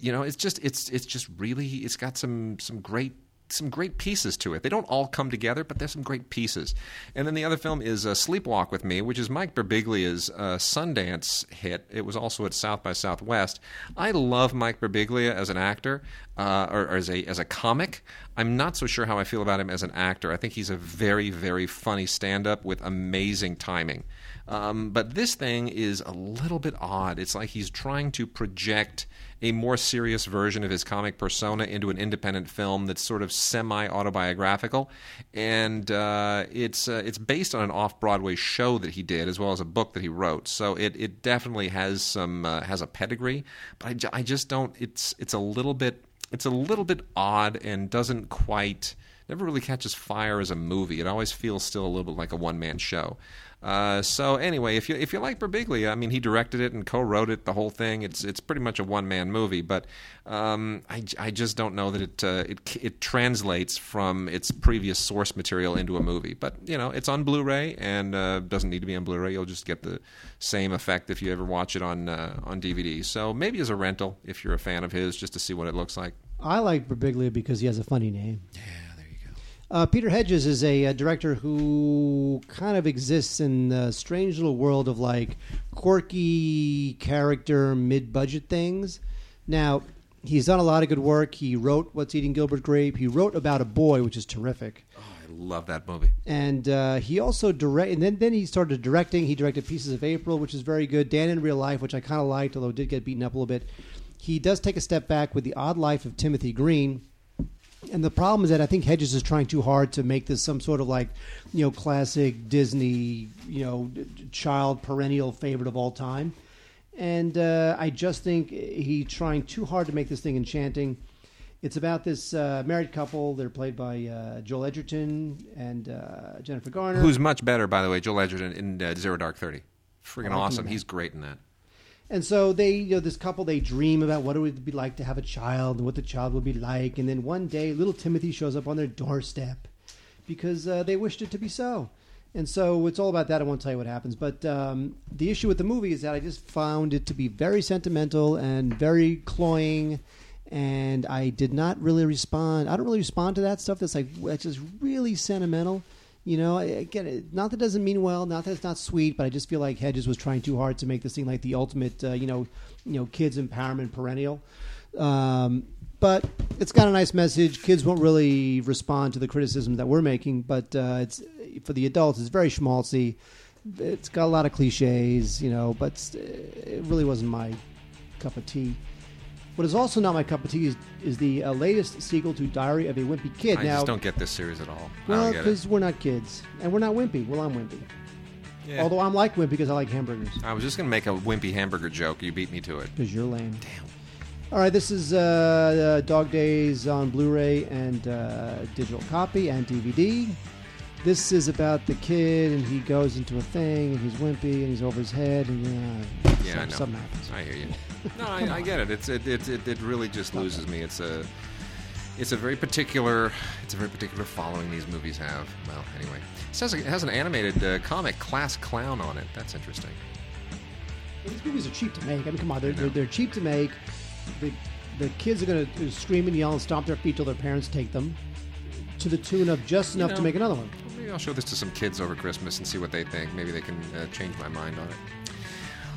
you know, it's just it's it's just really it's got some some great some great pieces to it. They don't all come together, but there's some great pieces. And then the other film is uh, Sleepwalk with Me, which is Mike Birbiglia's uh, Sundance hit. It was also at South by Southwest. I love Mike Birbiglia as an actor uh, or, or as a as a comic. I'm not so sure how I feel about him as an actor. I think he's a very very funny stand-up with amazing timing. Um, but this thing is a little bit odd. It's like he's trying to project a more serious version of his comic persona into an independent film that's sort of semi autobiographical, and uh, it's uh, it's based on an off Broadway show that he did as well as a book that he wrote. So it, it definitely has some uh, has a pedigree, but I, I just don't. It's it's a little bit it's a little bit odd and doesn't quite never really catches fire as a movie. It always feels still a little bit like a one man show. Uh, so anyway, if you if you like Birbiglia, I mean, he directed it and co-wrote it, the whole thing. It's it's pretty much a one man movie, but um, I, I just don't know that it uh, it it translates from its previous source material into a movie. But you know, it's on Blu-ray and uh, doesn't need to be on Blu-ray. You'll just get the same effect if you ever watch it on uh, on DVD. So maybe as a rental if you're a fan of his, just to see what it looks like. I like Birbiglia because he has a funny name. Yeah, there you go. Uh, Peter Hedges is a, uh director who kind of exists in the strange little world of like quirky character, mid budget things. Now, he's done a lot of good work. He wrote What's Eating Gilbert Grape. He wrote About a Boy, which is terrific. Oh, I love that movie. And uh, he also direct, and then, then he started directing. He directed Pieces of April, which is very good. Dan in Real Life, which I kind of liked, although it did get beaten up a little bit. He does take a step back with The Odd Life of Timothy Green. And the problem is that I think Hedges is trying too hard to make this some sort of like, you know, classic Disney, you know, child perennial favorite of all time. And uh, I just think he's trying too hard to make this thing enchanting. It's about this uh, married couple. They're played by uh, Joel Edgerton and uh, Jennifer Garner. Who's much better, by the way, Joel Edgerton in uh, Zero Dark Thirty. Freaking like awesome. He's great in that. And so they, you know, this couple, they dream about what it would be like to have a child and what the child would be like. And then one day, little Timothy shows up on their doorstep because uh, they wished it to be so. And so it's all about that. I won't tell you what happens. But um, the issue with the movie is that I just found it to be very sentimental and very cloying. And I did not really respond. I don't really respond to that stuff that's like, that's just really sentimental. You know, again, not that it doesn't mean well, not that it's not sweet, but I just feel like Hedges was trying too hard to make this thing like the ultimate, uh, you know, you know, kids empowerment perennial. Um, but it's got a nice message. Kids won't really respond to the criticism that we're making, but uh, it's for the adults. It's very schmaltzy. It's got a lot of cliches, you know, but uh, it really wasn't my cup of tea. What is also not my cup of tea is, is the uh, latest sequel to Diary of a Wimpy Kid. I now, just don't get this series at all. Well, don't get it. because we're not kids, and we're not wimpy. Well, I'm wimpy. Yeah. Although I'm like wimpy because I like hamburgers. I was just going to make a wimpy hamburger joke. You beat me to it. Because you're lame. Damn. All right, this is uh, uh, Dog Days on Blu-ray and uh, digital copy and DVD. This is about the kid, and he goes into a thing, and he's wimpy, and he's over his head, and uh, Yeah, some- I know. something happens. I hear you. No, I, I get it. It's it, it it it really just loses me. It's a it's a very particular it's a very particular following these movies have. Well, anyway, it says it has an animated uh, comic, Class Clown, on it. That's interesting. These movies are cheap to make. I mean, come on, they're, they're, they're cheap to make. The, the kids are going to scream and yell and stomp their feet till their parents take them, to the tune of just enough know, to make another one. Maybe I'll show this to some kids over Christmas and see what they think. Maybe they can uh, change my mind on it.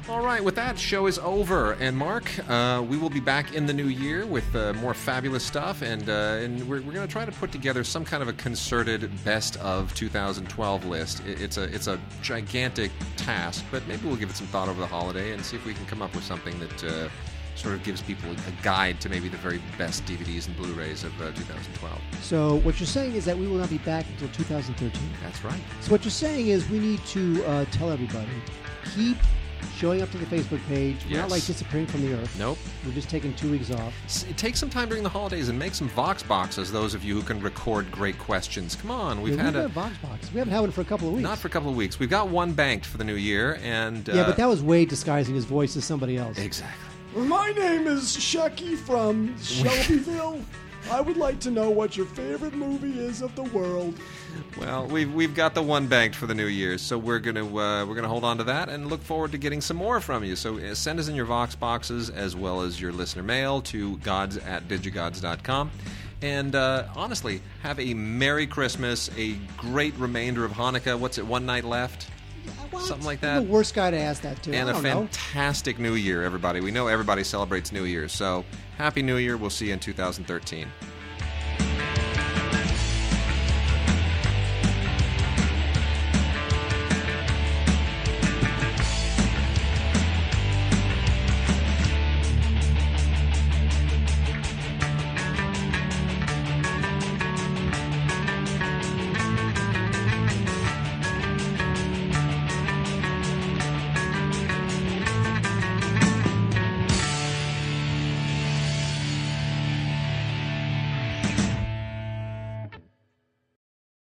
All right, with that, show is over. And Mark, uh, we will be back in the new year with uh, more fabulous stuff, and uh, and we're, we're going to try to put together some kind of a concerted best of 2012 list. It, it's a it's a gigantic task, but maybe we'll give it some thought over the holiday and see if we can come up with something that. Uh, Sort of gives people a guide to maybe the very best DVDs and Blu-rays of uh, 2012. So what you're saying is that we will not be back until 2013. That's right. So what you're saying is we need to uh, tell everybody keep showing up to the Facebook page. We're not like disappearing from the earth. Nope. We're just taking two weeks off. S- Take some time during the holidays and make some Vox boxes. Those of you who can record great questions, come on. We've yeah, had we've a had Vox Box. We haven't had one for a couple of weeks. not for a couple of weeks. We've got one banked for the new year, and uh, yeah, but that was Wade disguising his voice as somebody else. exactly. My name is Shecky from Shelbyville. I would like to know what your favorite movie is of the world. Well, we've we've got the one banked for the new year, so we're gonna uh, we're gonna hold on to that and look forward to getting some more from you. So uh, send us in your Vox boxes as well as your listener mail to gods at digigods.com. And uh, honestly, have a Merry Christmas, a great remainder of Hanukkah. What's it? One night left. Something like I'm that. the worst guy to ask that to. and I a don't know. fantastic new year, everybody. We know everybody celebrates New Year, so happy New Year. We'll see you in 2013.